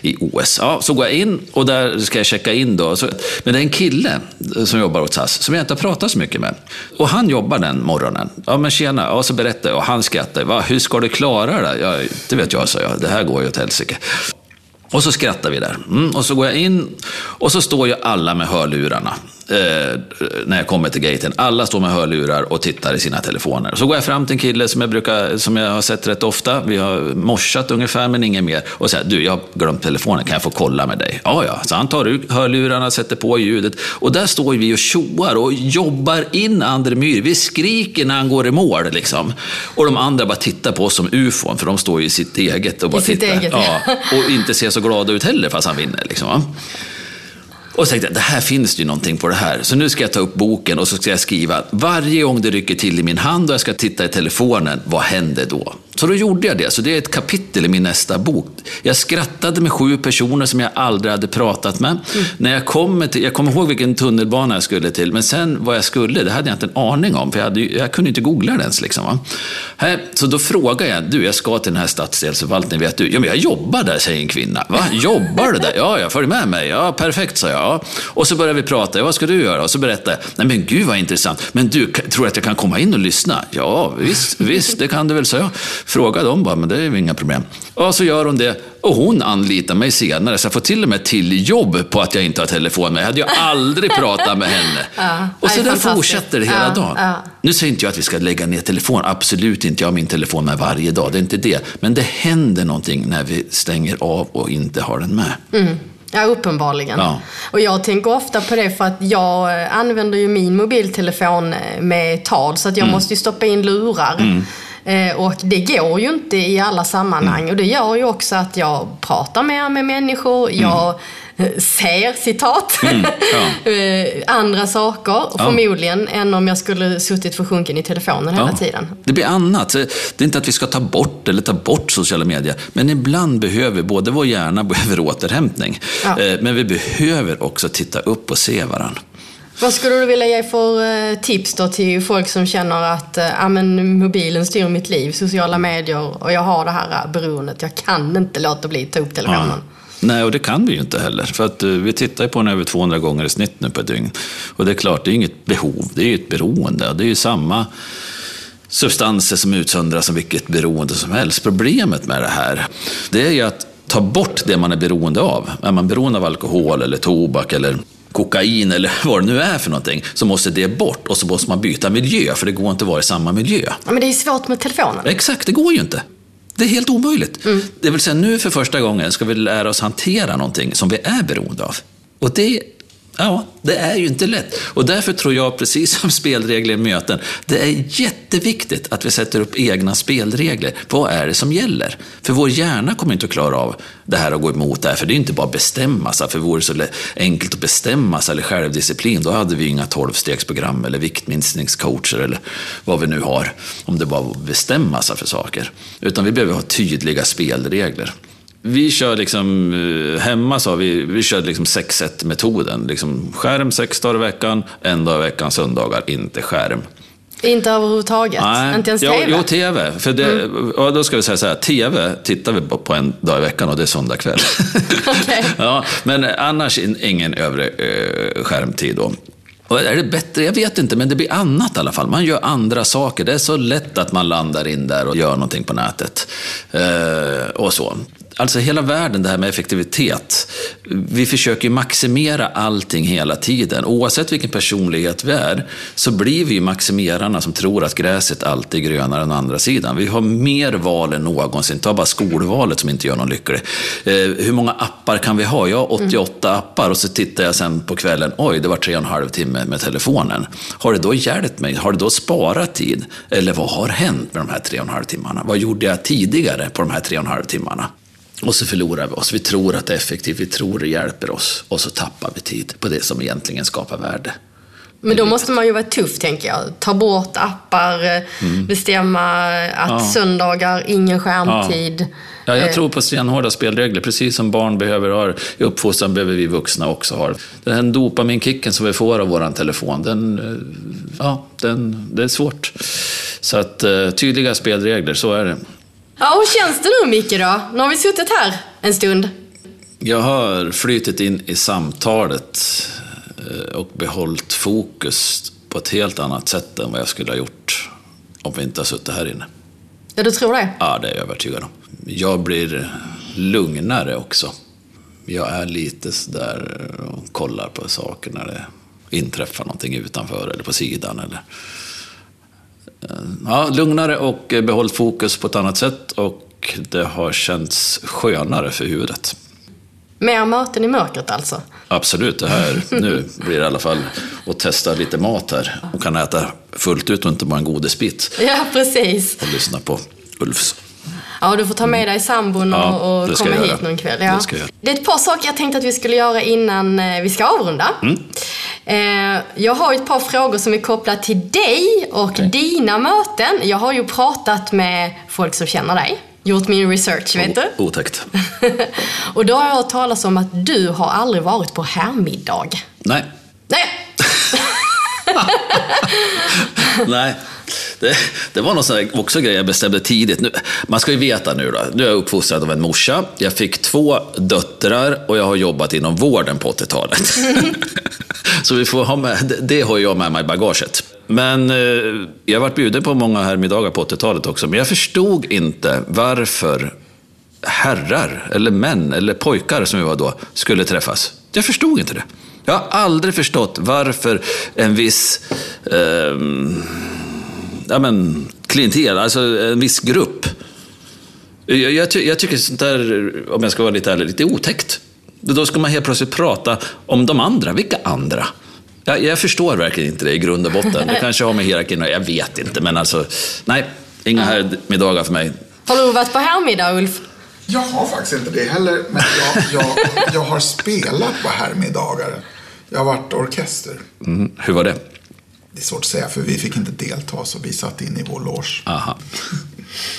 Speaker 4: i OS. Ja, så går jag in och där ska jag checka in då. Så, men det är en kille som jobbar åt SAS som jag inte har pratat så mycket med. Och han jobbar den morgonen. Ja men tjena, ja, så berättar jag och han skrattar. Va, hur ska du klara det? Ja, det vet jag, sa jag. Det här går ju åt helsike. Och så skrattar vi där. Mm, och så går jag in och så står ju alla med hörlurarna eh, när jag kommer till gaten. Alla står med hörlurar och tittar i sina telefoner. Så går jag fram till en kille som jag, brukar, som jag har sett rätt ofta. Vi har morsat ungefär, men ingen mer. Och säger, du, jag har glömt telefonen, kan jag få kolla med dig? Ja, ja. Så han tar ut hörlurarna, sätter på ljudet. Och där står vi och tjoar och jobbar in Andre Myhr. Vi skriker när han går i mål. Liksom. Och de andra bara tittar på oss som ufon, för de står ju i sitt eget och bara
Speaker 1: I
Speaker 4: tittar.
Speaker 1: eget,
Speaker 4: ja. Och inte ser så glada ut heller, fast han vinner. Liksom. Och så tänkte jag, det här finns det ju någonting på det här. Så nu ska jag ta upp boken och så ska jag skriva, varje gång det rycker till i min hand och jag ska titta i telefonen, vad händer då? Så då gjorde jag det. Så det är ett kapitel i min nästa bok. Jag skrattade med sju personer som jag aldrig hade pratat med. Mm. När jag, kom till, jag kommer ihåg vilken tunnelbana jag skulle till, men sen vad jag skulle, det hade jag inte en aning om. För jag, hade, jag kunde inte googla det ens. Liksom, va? Så då frågade jag, du jag ska till den här stadsdelsförvaltningen, vet du? Ja, men jag jobbar där, säger en kvinna. Va? Jobbar du där? Ja, jag följer med mig. Ja, perfekt, sa jag. Och så började vi prata, ja, vad ska du göra? Och så berättade jag, nej men gud vad intressant. Men du, tror att jag kan komma in och lyssna? Ja, visst, visst, det kan du väl, sa jag. Fråga dem bara, men det är ju inga problem. Och så gör hon det. Och hon anlitar mig senare, så jag får till och med till jobb på att jag inte har telefon med. Jag hade ju aldrig pratat med henne.
Speaker 1: Ja,
Speaker 4: och så där fortsätter det hela
Speaker 1: Ja,
Speaker 4: dagen.
Speaker 1: ja.
Speaker 4: Nu säger inte jag att vi ska lägga ner telefon, absolut inte. Jag har min telefon med varje dag, det är inte det. Men det händer någonting när vi stänger av och inte har den med.
Speaker 1: Ja, uppenbarligen.
Speaker 4: Ja.
Speaker 1: Och jag tänker ofta på det för att jag eh, använder ju min mobiltelefon eh, med tal så att jag måste ju stoppa in lurar. Eh, Och det går ju inte i alla sammanhang och det gör ju också att jag pratar mer med människor, jag eh, ser, citat,
Speaker 4: ja.
Speaker 1: eh, andra saker förmodligen än om jag skulle suttit försjunken i telefonen hela
Speaker 4: Ja.
Speaker 1: tiden.
Speaker 4: Det blir annat. Det är inte att vi ska ta bort eller ta bort sociala medier. Men ibland behöver både vår hjärna behöver återhämtning.
Speaker 1: Ja.
Speaker 4: Eh, Men vi behöver också titta upp och se varandra.
Speaker 1: Vad skulle du vilja ge för eh, tips då till folk som känner att ah, men mobilen styr mitt liv, sociala medier och jag har det här eh, beroendet. Jag kan inte låta bli att ta upp telefonen.
Speaker 4: Nej, och det kan vi ju inte heller. För att vi tittar ju på den över 200 gånger i snitt nu på ett dygn. Och det är klart, det är inget behov, det är ju ett beroende. Det är ju samma substanser som utsöndras som vilket beroende som helst. Problemet med det här, det är ju att ta bort det man är beroende av. Är man beroende av alkohol eller tobak eller kokain eller vad det nu är för någonting, så måste det bort och så måste man byta miljö, för det går inte att vara i samma miljö.
Speaker 1: Ja, men det är svårt med telefonen.
Speaker 4: Exakt, det går ju inte. Det är helt omöjligt. Det vill säga nu för första gången ska vi lära oss hantera någonting som vi är beroende av. Och det, ja, det är ju inte lätt. Och därför tror jag, precis som spelregler i möten, det är jätteviktigt att vi sätter upp egna spelregler. Vad är det som gäller? För vår hjärna kommer inte att klara av det här att gå emot det här, för det är inte bara att bestämma sig. För vore det så enkelt att bestämma sig eller självdisciplin, då hade vi inga tolvstegsprogram eller viktminskningscoacher eller vad vi nu har, om det bara var att bestämma sig för saker. Utan vi behöver ha tydliga spelregler. Vi kör liksom, eh, hemma så vi, vi kör liksom 6-1-metoden. Liksom skärm sex dagar i veckan, en dag i veckan söndagar, inte skärm.
Speaker 1: Inte överhuvudtaget. Inte ens
Speaker 4: jo,
Speaker 1: TV.
Speaker 4: Jo, TV. För det, ja, då ska vi säga så här, TV tittar vi på en dag i veckan och det är söndag kväll.
Speaker 1: Okej.
Speaker 4: ja, men annars in- ingen övre eh, skärmtid då. Och är det bättre? Jag vet inte, men det blir annat i alla fall. Man gör andra saker. Det är så lätt att man landar in där och gör någonting på nätet. Eh, och så. Alltså hela världen, det här med effektivitet. Vi försöker maximera allting hela tiden. Oavsett vilken personlighet vi är, så blir vi maximerarna som tror att gräset alltid är grönare än andra sidan. Vi har mer val än någonsin. Ta bara skolvalet som inte gör någon lycklig. Eh, hur många appar kan vi ha? Jag har 88 mm. appar och så tittar jag sen på kvällen, oj, det var tre och en halv timme med telefonen. Har det då hjälpt mig? Har det då sparat tid? Eller vad har hänt med de här tre och en halv timmarna? Vad gjorde jag tidigare på de här tre och en halv timmarna? Och så förlorar vi oss. Vi tror att det är effektivt, vi tror det hjälper oss. Och så tappar vi tid på det som egentligen skapar värde.
Speaker 1: Men då måste man ju vara tuff, tänker jag. Ta bort appar, eh, mm. bestämma att ja. söndagar, ingen skärmtid.
Speaker 4: Ja. ja jag eh. tror på stenhårda spelregler. Precis som barn behöver ha i uppfostran behöver vi vuxna också ha. Den här dopaminkicken som vi får av vår telefon, den, eh, ja, den, det är svårt. Så att tydliga spelregler, så är det.
Speaker 1: Ja, hur känns det nu Micke då? Nu har vi suttit här en stund.
Speaker 4: Jag har flytit in i samtalet eh, och behållit fokus på ett helt annat sätt än vad jag skulle ha gjort om vi inte har suttit här inne.
Speaker 1: Ja, du tror det?
Speaker 4: Ja, det är jag övertygad om. Jag blir lugnare också. Jag är lite sådär och kollar på saker när det inträffar någonting utanför eller på sidan. Eller ja, lugnare och behållit fokus på ett annat sätt och det har känts skönare för huvudet.
Speaker 1: Mer möten i mörkret alltså?
Speaker 4: Absolut, det här nu blir det i alla fall att testa lite mat här och kan äta fullt ut och inte bara en godisbit.
Speaker 1: Ja, precis.
Speaker 4: Och lyssna på Ulfs.
Speaker 1: Ja, du får ta med dig sambon och, ja, och komma hit någon kväll. Ja. Det, det, är ett par saker jag tänkte att vi skulle göra innan eh, vi ska avrunda. Mm. Eh, jag har ett par frågor som är kopplade till dig och okay. dina möten. Jag har ju pratat med folk som känner dig. Gjort min research, vet du.
Speaker 4: Otäckt.
Speaker 1: och då har jag hört talas om att du har aldrig varit på herrmiddag.
Speaker 4: Nej.
Speaker 1: Nej!
Speaker 4: Nej. Det, det, var någon sån också grej jag bestämde tidigt. Nu, man ska ju veta nu då, nu är jag uppfostrad av en morsa, jag fick två döttrar och jag har jobbat inom vården på 80-talet. Så vi får ha med, det, det har jag med mig i bagaget. Men eh, jag varit bjuden på många herrmiddagar på 80-talet också, men jag förstod inte varför herrar, eller män, eller pojkar som vi var då, skulle träffas. Jag förstod inte det. Jag har aldrig förstått varför en viss eh, ja, men, klientel, alltså en viss grupp. Jag, jag, jag, tycker sånt där, om jag ska vara lite ärlig, lite otäckt. Då ska man helt plötsligt prata om de andra. Vilka andra? Jag, jag förstår verkligen inte det i grund och botten. Det kanske har med hierarkin jag vet inte. Men alltså, nej, inga herrmiddagar för mig.
Speaker 1: Har du varit på herrmiddag, Ulf?
Speaker 2: Jag har faktiskt inte det heller, men jag, jag, jag har spelat på herrmiddagar. Jag har varit orkester.
Speaker 4: Mm, hur var det?
Speaker 2: Det är svårt att säga, för vi fick inte delta, så vi satt in i vår loge.
Speaker 4: Aha.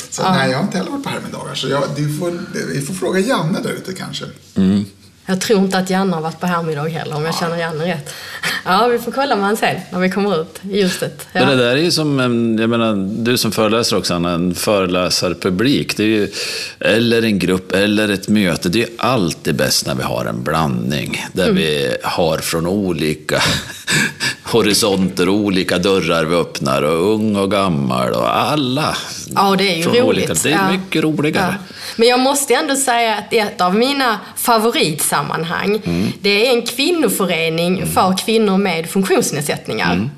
Speaker 2: så nej, jag har inte heller varit på herrmiddagar. Så jag, du får, vi får fråga Janne där ute kanske.
Speaker 4: Mm.
Speaker 1: Jag tror inte att Janne har varit på herrmiddag heller, om jag känner Janne rätt. Ja, vi får kolla med han sen, när vi kommer ut i ljuset.
Speaker 4: Ja. det där är ju som, en, jag menar, du som föreläser också, en föreläsarpublik. Det är ju, eller en grupp, eller ett möte. Det är alltid bäst när vi har en blandning. Där mm. vi har från olika horisonter, olika dörrar vi öppnar. Och ung och gammal och alla.
Speaker 1: Ja, det är ju roligt. Olika,
Speaker 4: det är ja. mycket roligare. Ja.
Speaker 1: Men jag måste ändå säga att ett av mina favoritsammanhang, mm. det är en kvinnoförening mm. för kvinnor med funktionsnedsättningar. Mm.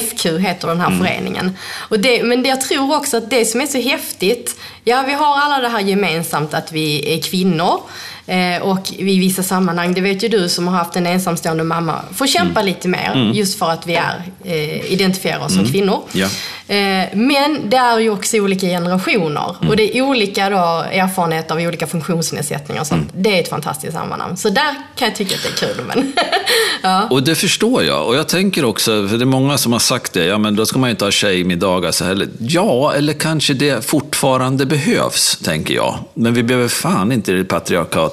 Speaker 1: FQ heter den här mm. föreningen. Och det, men jag tror också att det som är så häftigt, ja vi har alla det här gemensamt att vi är kvinnor. Eh, och i vissa sammanhang, det vet ju du som har haft en ensamstående mamma, får kämpa mm. lite mer mm. just för att vi är, eh, identifierar oss som mm. kvinnor.
Speaker 4: Ja.
Speaker 1: Eh, men det är ju också olika generationer mm. och det är olika då, erfarenheter av olika funktionsnedsättningar. Så mm. det är ett fantastiskt sammanhang. Så där kan jag tycka att det är kul. Men
Speaker 4: ja. Och det förstår jag. Och jag tänker också, för det är många som har sagt det, ja men då ska man ju inte ha tjejmiddagar så heller. Ja, eller kanske det fortfarande behövs, tänker jag. Men vi behöver fan inte det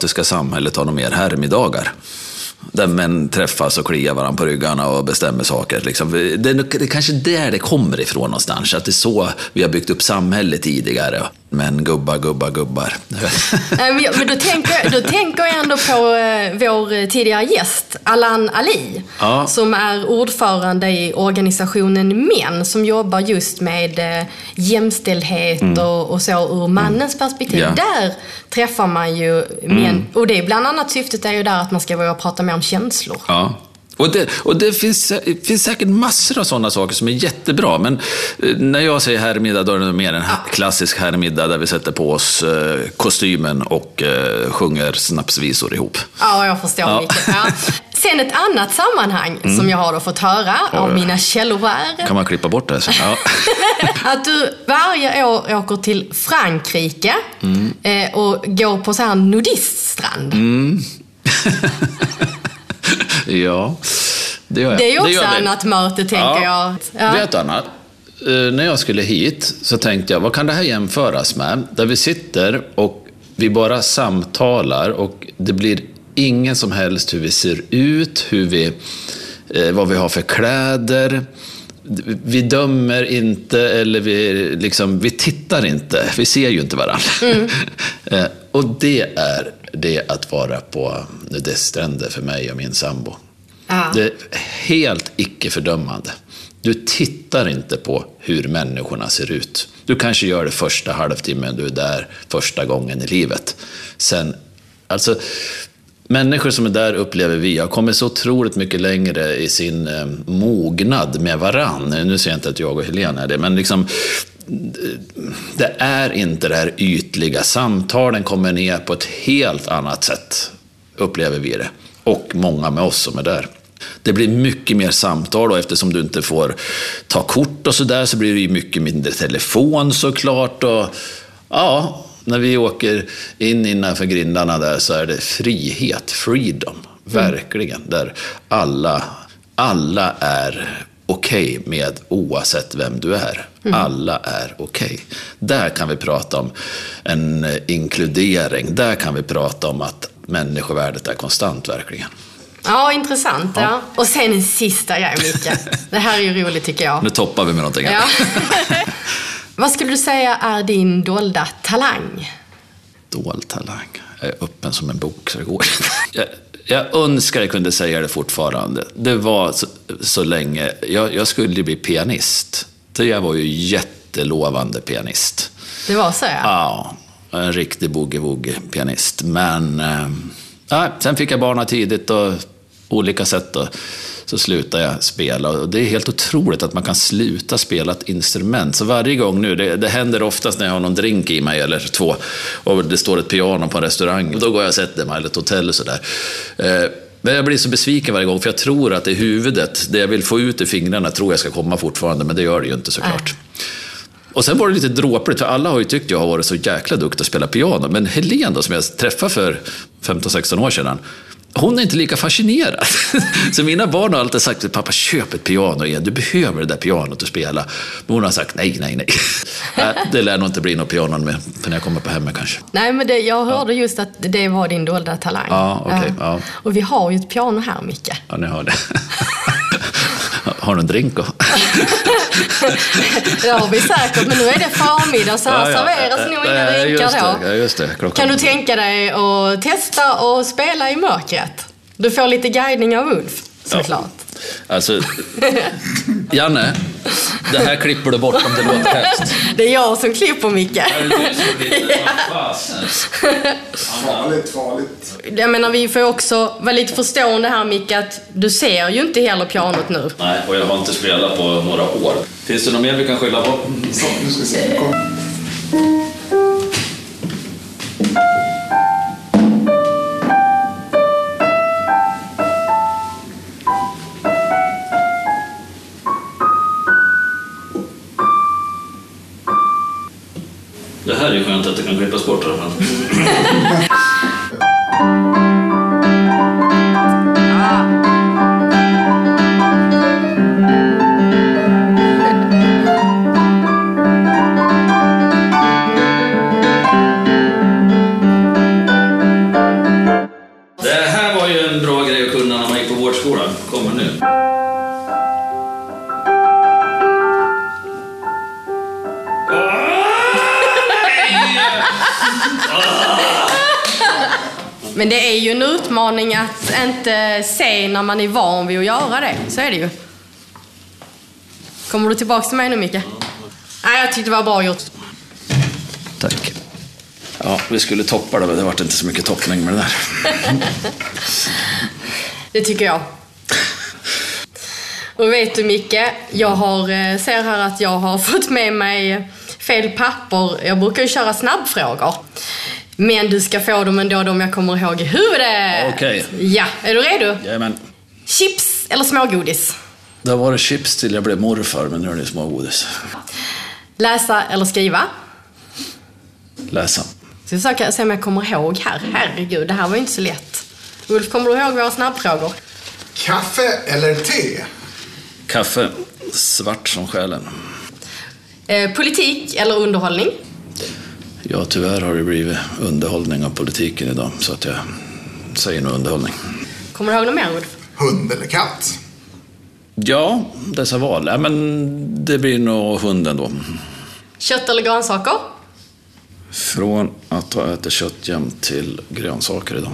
Speaker 4: demokratiska samhället ha några mer herrmiddagar. Där män träffas och kliar varandra på ryggarna och bestämmer saker. Liksom. Det är kanske där det kommer ifrån någonstans. Att det är så vi har byggt upp samhället tidigare. Men gubbar, gubbar, gubbar.
Speaker 1: Men, då, tänker, då tänker jag ändå på eh, vår tidigare gäst, Alan Ali.
Speaker 4: Ja.
Speaker 1: Som är ordförande i organisationen Män, som jobbar just med eh, jämställdhet och, och så ur mannens perspektiv.
Speaker 4: Mm. Ja. Mm.
Speaker 1: Där träffar man ju män. Och det är bland annat syftet är ju där att man ska våga prata mer om känslor.
Speaker 4: Ja. Och det, och det finns, finns säkert massor av sådana saker som är jättebra, men eh, när jag säger herrmiddag, då är det mer en klassisk herrmiddag där vi sätter på oss eh, kostymen och eh, sjunger snapsvisor ihop.
Speaker 1: Ja, jag förstår
Speaker 4: Ja.
Speaker 1: vilket. Ja. Sen ett annat sammanhang som jag har fått höra av
Speaker 4: Oj.
Speaker 1: mina källor är
Speaker 4: Kan man klippa bort det? här sen? Ja.
Speaker 1: att du varje år åker till Frankrike
Speaker 4: Mm.
Speaker 1: och går på så här nudiststrand.
Speaker 4: ja, det gör jag.
Speaker 1: Det är också
Speaker 4: vi.
Speaker 1: annat möte, tänker jag. Ja.
Speaker 4: Vet du Anna? Eh, När jag skulle hit så tänkte jag, vad kan det här jämföras med? Där vi sitter och vi bara samtalar och det blir ingen som helst hur vi ser ut, hur vi, eh, vad vi har för kläder. Vi dömer inte eller vi, liksom, vi tittar inte. Vi ser ju inte varandra. Eh, och det är det att vara på nudiststränder för mig och min sambo.
Speaker 1: Ja.
Speaker 4: Det är helt icke fördömande. Du tittar inte på hur människorna ser ut. Du kanske gör det första halvtimmen du är där första gången i livet. Sen, alltså, människor som är där upplever vi har kommit så otroligt mycket längre i sin eh, mognad med varann. Nu säger jag inte att jag och Helena är det, men liksom det är inte det här ytliga. Samtalen kommer ner på ett helt annat sätt, upplever vi det. Och många med oss som är där. Det blir mycket mer samtal och eftersom du inte får ta kort och sådär så blir det ju mycket mindre telefon såklart. Och, ja, när vi åker in innanför grindarna där så är det frihet, freedom, verkligen. Där alla, alla är okej med oavsett vem du är. Alla är okej. Där kan vi prata om en eh, inkludering. Där kan vi prata om att människovärdet är konstant, verkligen.
Speaker 1: Ja, intressant. Ja. Och sen en sista grej, Micke. Det här är ju roligt, tycker jag.
Speaker 4: Nu toppar vi med någonting.
Speaker 1: Ja. Vad skulle du säga är din dolda talang?
Speaker 4: Dold talang. Jag är öppen som en bok så det går. Jag, jag önskar jag kunde säga det fortfarande. Det var så, så länge. Jag, jag skulle bli pianist. Jag var ju jättelovande pianist.
Speaker 1: Det var så, ja.
Speaker 4: Ja, en riktig boogie-woogie-pianist. Men eh, sen fick jag barna tidigt och olika sätt. Och, så slutade jag spela. Och det är helt otroligt att man kan sluta spela ett instrument. Så varje gång nu, det, det händer oftast när jag har någon drink i mig eller två och det står ett piano på en restaurang. Då går jag och sätter mig, eller ett hotell och sådär. Eh, men jag blir så besviken varje gång, för jag tror att det är huvudet, det jag vill få ut i fingrarna, tror jag ska komma fortfarande, men det gör det ju inte såklart. Och sen var det lite dråpligt, för alla har ju tyckt jag har varit så jäkla duktig att spela piano. Men Helen då, som jag träffade för 15-16 år sedan, hon är inte lika fascinerad. Så mina barn har alltid sagt pappa köp ett piano igen, du behöver det där pianot att spela. Men hon har sagt nej, nej, nej. Nej, Det lär nog inte bli något piano med, när jag kommer på hemmet kanske.
Speaker 1: Nej, men det, jag hörde just att det var din dolda talang.
Speaker 4: Ja, okej, ja.
Speaker 1: Och vi har ju ett piano här, Micke.
Speaker 4: Ja, ni hör det. Har du en drink?
Speaker 1: Det har vi säkert, men nu är det förmiddag så här serveras nog inga drinkar då.
Speaker 4: ja, just det. Klockan.
Speaker 1: Kan du tänka dig att testa och spela i mörkret? Du får lite guidning av Ulf, såklart.
Speaker 4: Alltså, Janne, det här klipper du bort om det låter hemskt.
Speaker 1: Det är jag som klipper, Micke.
Speaker 2: Farligt, farligt.
Speaker 1: Jag menar, vi får också vara lite förstående här, Micke, att du ser ju inte heller pianot nu.
Speaker 4: Nej, och jag har inte spelat på några år. Finns det något mer vi kan skylla på?
Speaker 2: Så, nu ska vi se. Kom.
Speaker 1: När man är van vid att göra det. Så är det ju. Kommer du tillbaka till mig nu, Micke? Nej, jag tyckte det var bra gjort.
Speaker 4: Tack. Ja, vi skulle toppa det, men det vart inte så mycket toppning med det där.
Speaker 1: Det tycker jag. Och vet du Micke, jag har, eh, ser här att jag har fått med mig fel papper. Jag brukar ju köra snabbfrågor. Men du ska få dem ändå, de jag kommer ihåg i huvudet.
Speaker 4: Okej.
Speaker 1: Ja, är du redo?
Speaker 4: Jajamän.
Speaker 1: Eller smågodis?
Speaker 4: Det har varit chips till jag blev morfar, men nu är det smågodis.
Speaker 1: Läsa eller skriva?
Speaker 4: Läsa.
Speaker 1: Ska vi försöka se om jag kommer ihåg här. Herregud, det här var ju inte så lätt. Ulf, kommer du ihåg våra snabbfrågor?
Speaker 2: Kaffe eller te?
Speaker 4: Kaffe. Svart som själen.
Speaker 1: Eh, politik eller underhållning?
Speaker 4: Ja, tyvärr har det blivit underhållning av politiken idag, så att jag säger nog underhållning.
Speaker 1: Kommer du ihåg något mer, Ulf?
Speaker 2: Hund eller katt?
Speaker 4: Ja, dessa val. Ja, men det blir nog hunden då.
Speaker 1: Kött eller grönsaker?
Speaker 4: Från att ha ätit kött jämt till grönsaker idag.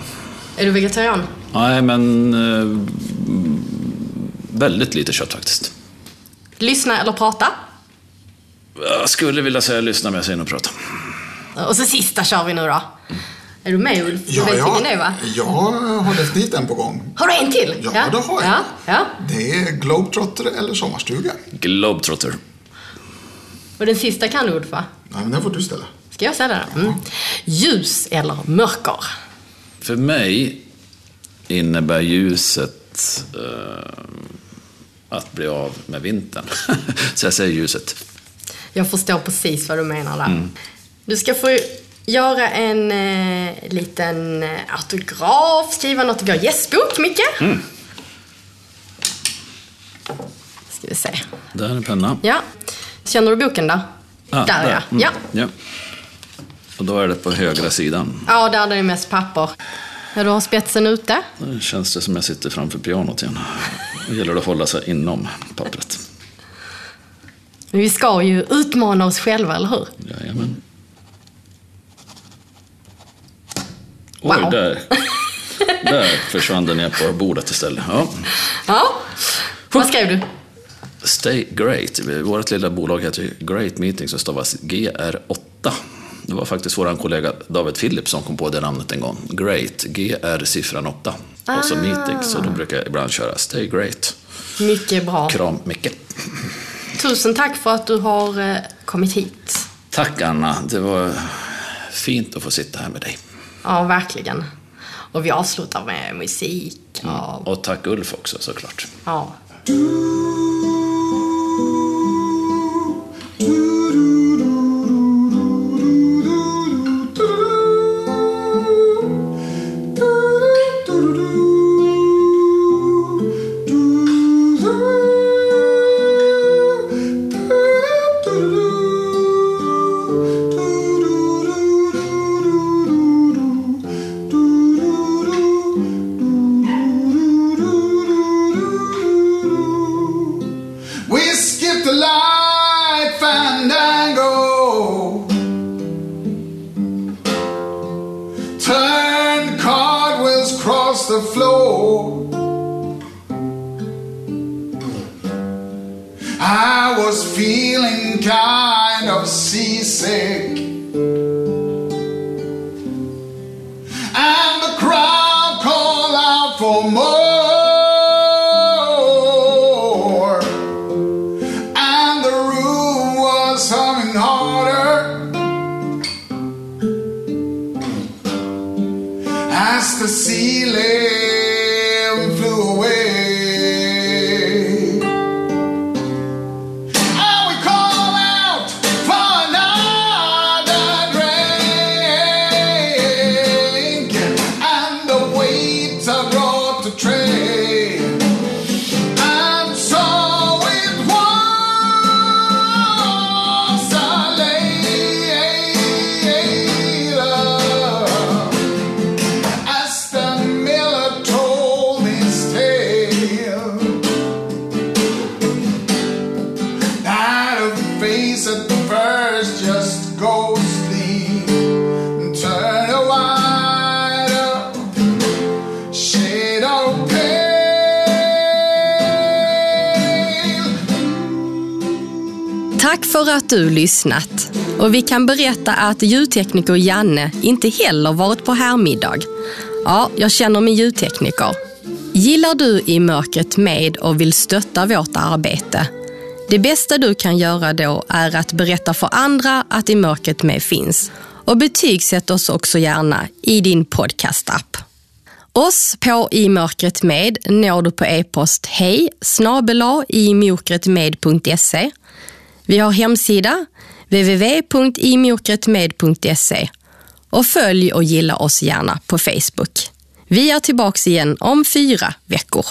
Speaker 1: Är du vegetarian?
Speaker 4: Nej, men eh, väldigt lite kött faktiskt.
Speaker 1: Lyssna eller prata?
Speaker 4: Jag skulle vilja säga lyssna, men jag säger nog prata.
Speaker 1: Och så sista kör vi nu då. Är du med Ulf? Du vet vilken det va?
Speaker 2: jag har definitivt en på gång.
Speaker 1: Har du en till?
Speaker 2: Ja, det har jag.
Speaker 1: Ja, ja.
Speaker 2: Det är Globetrotter eller sommarstuga.
Speaker 4: Globetrotter.
Speaker 1: Och den sista kan du Ulf va?
Speaker 2: Nej, men den får du ställa.
Speaker 1: Ska jag det då? Mm. Ljus eller mörker?
Speaker 4: För mig innebär ljuset eh, att bli av med vintern. Så jag säger ljuset.
Speaker 1: Jag förstår precis vad du menar där. Du ska få göra en eh, liten eh, autograf, skriva något i vår gästbok, Micke. Ska vi se.
Speaker 4: Där är en penna.
Speaker 1: Ja. Känner du boken där?
Speaker 4: Ah,
Speaker 1: där, ja.
Speaker 4: Mm.
Speaker 1: ja.
Speaker 4: ja. Och då är det på högra sidan.
Speaker 1: Ja, där är det mest papper. Ja, du har spetsen ute.
Speaker 4: Nu känns det som jag sitter framför pianot igen. Det gäller att hålla sig inom pappret.
Speaker 1: Vi ska ju utmana oss själva, eller hur?
Speaker 4: Jajamän. Oj,
Speaker 1: Wow.
Speaker 4: där. Där försvann den ner på bordet istället. Ja.
Speaker 1: Ja. Vad skrev du?
Speaker 4: Stay Great. Vårt lilla bolag heter Great Meeting som stavas GR8. Det var faktiskt vår kollega David Phillips som kom på det namnet en gång. Great, GR siffran 8. Och så meeting, så då brukar jag ibland köra Stay Great.
Speaker 1: Mycket bra.
Speaker 4: Kram Micke.
Speaker 1: Tusen tack för att du har eh, kommit hit.
Speaker 4: Tack Anna, det var fint att få sitta här med dig.
Speaker 1: Ja, verkligen. Och vi avslutar med musik. Ja.
Speaker 4: Och tack Ulf också såklart.
Speaker 1: ja.
Speaker 2: We
Speaker 1: att du lyssnat. Och vi kan berätta att ljudtekniker Janne inte heller varit på härmiddag. Ja, jag känner min ljudtekniker. Gillar du I mörkret med och vill stötta vårt arbete? Det bästa du kan göra då är att berätta för andra att I mörkret med finns. Och betygsätt oss också gärna i din podcastapp. Oss på I mörkret med når du på e-post hej snabela imokretmed.se. Vi har hemsida www.imokretmed.se och följ och gilla oss gärna på Facebook. Vi är tillbaka igen om fyra veckor.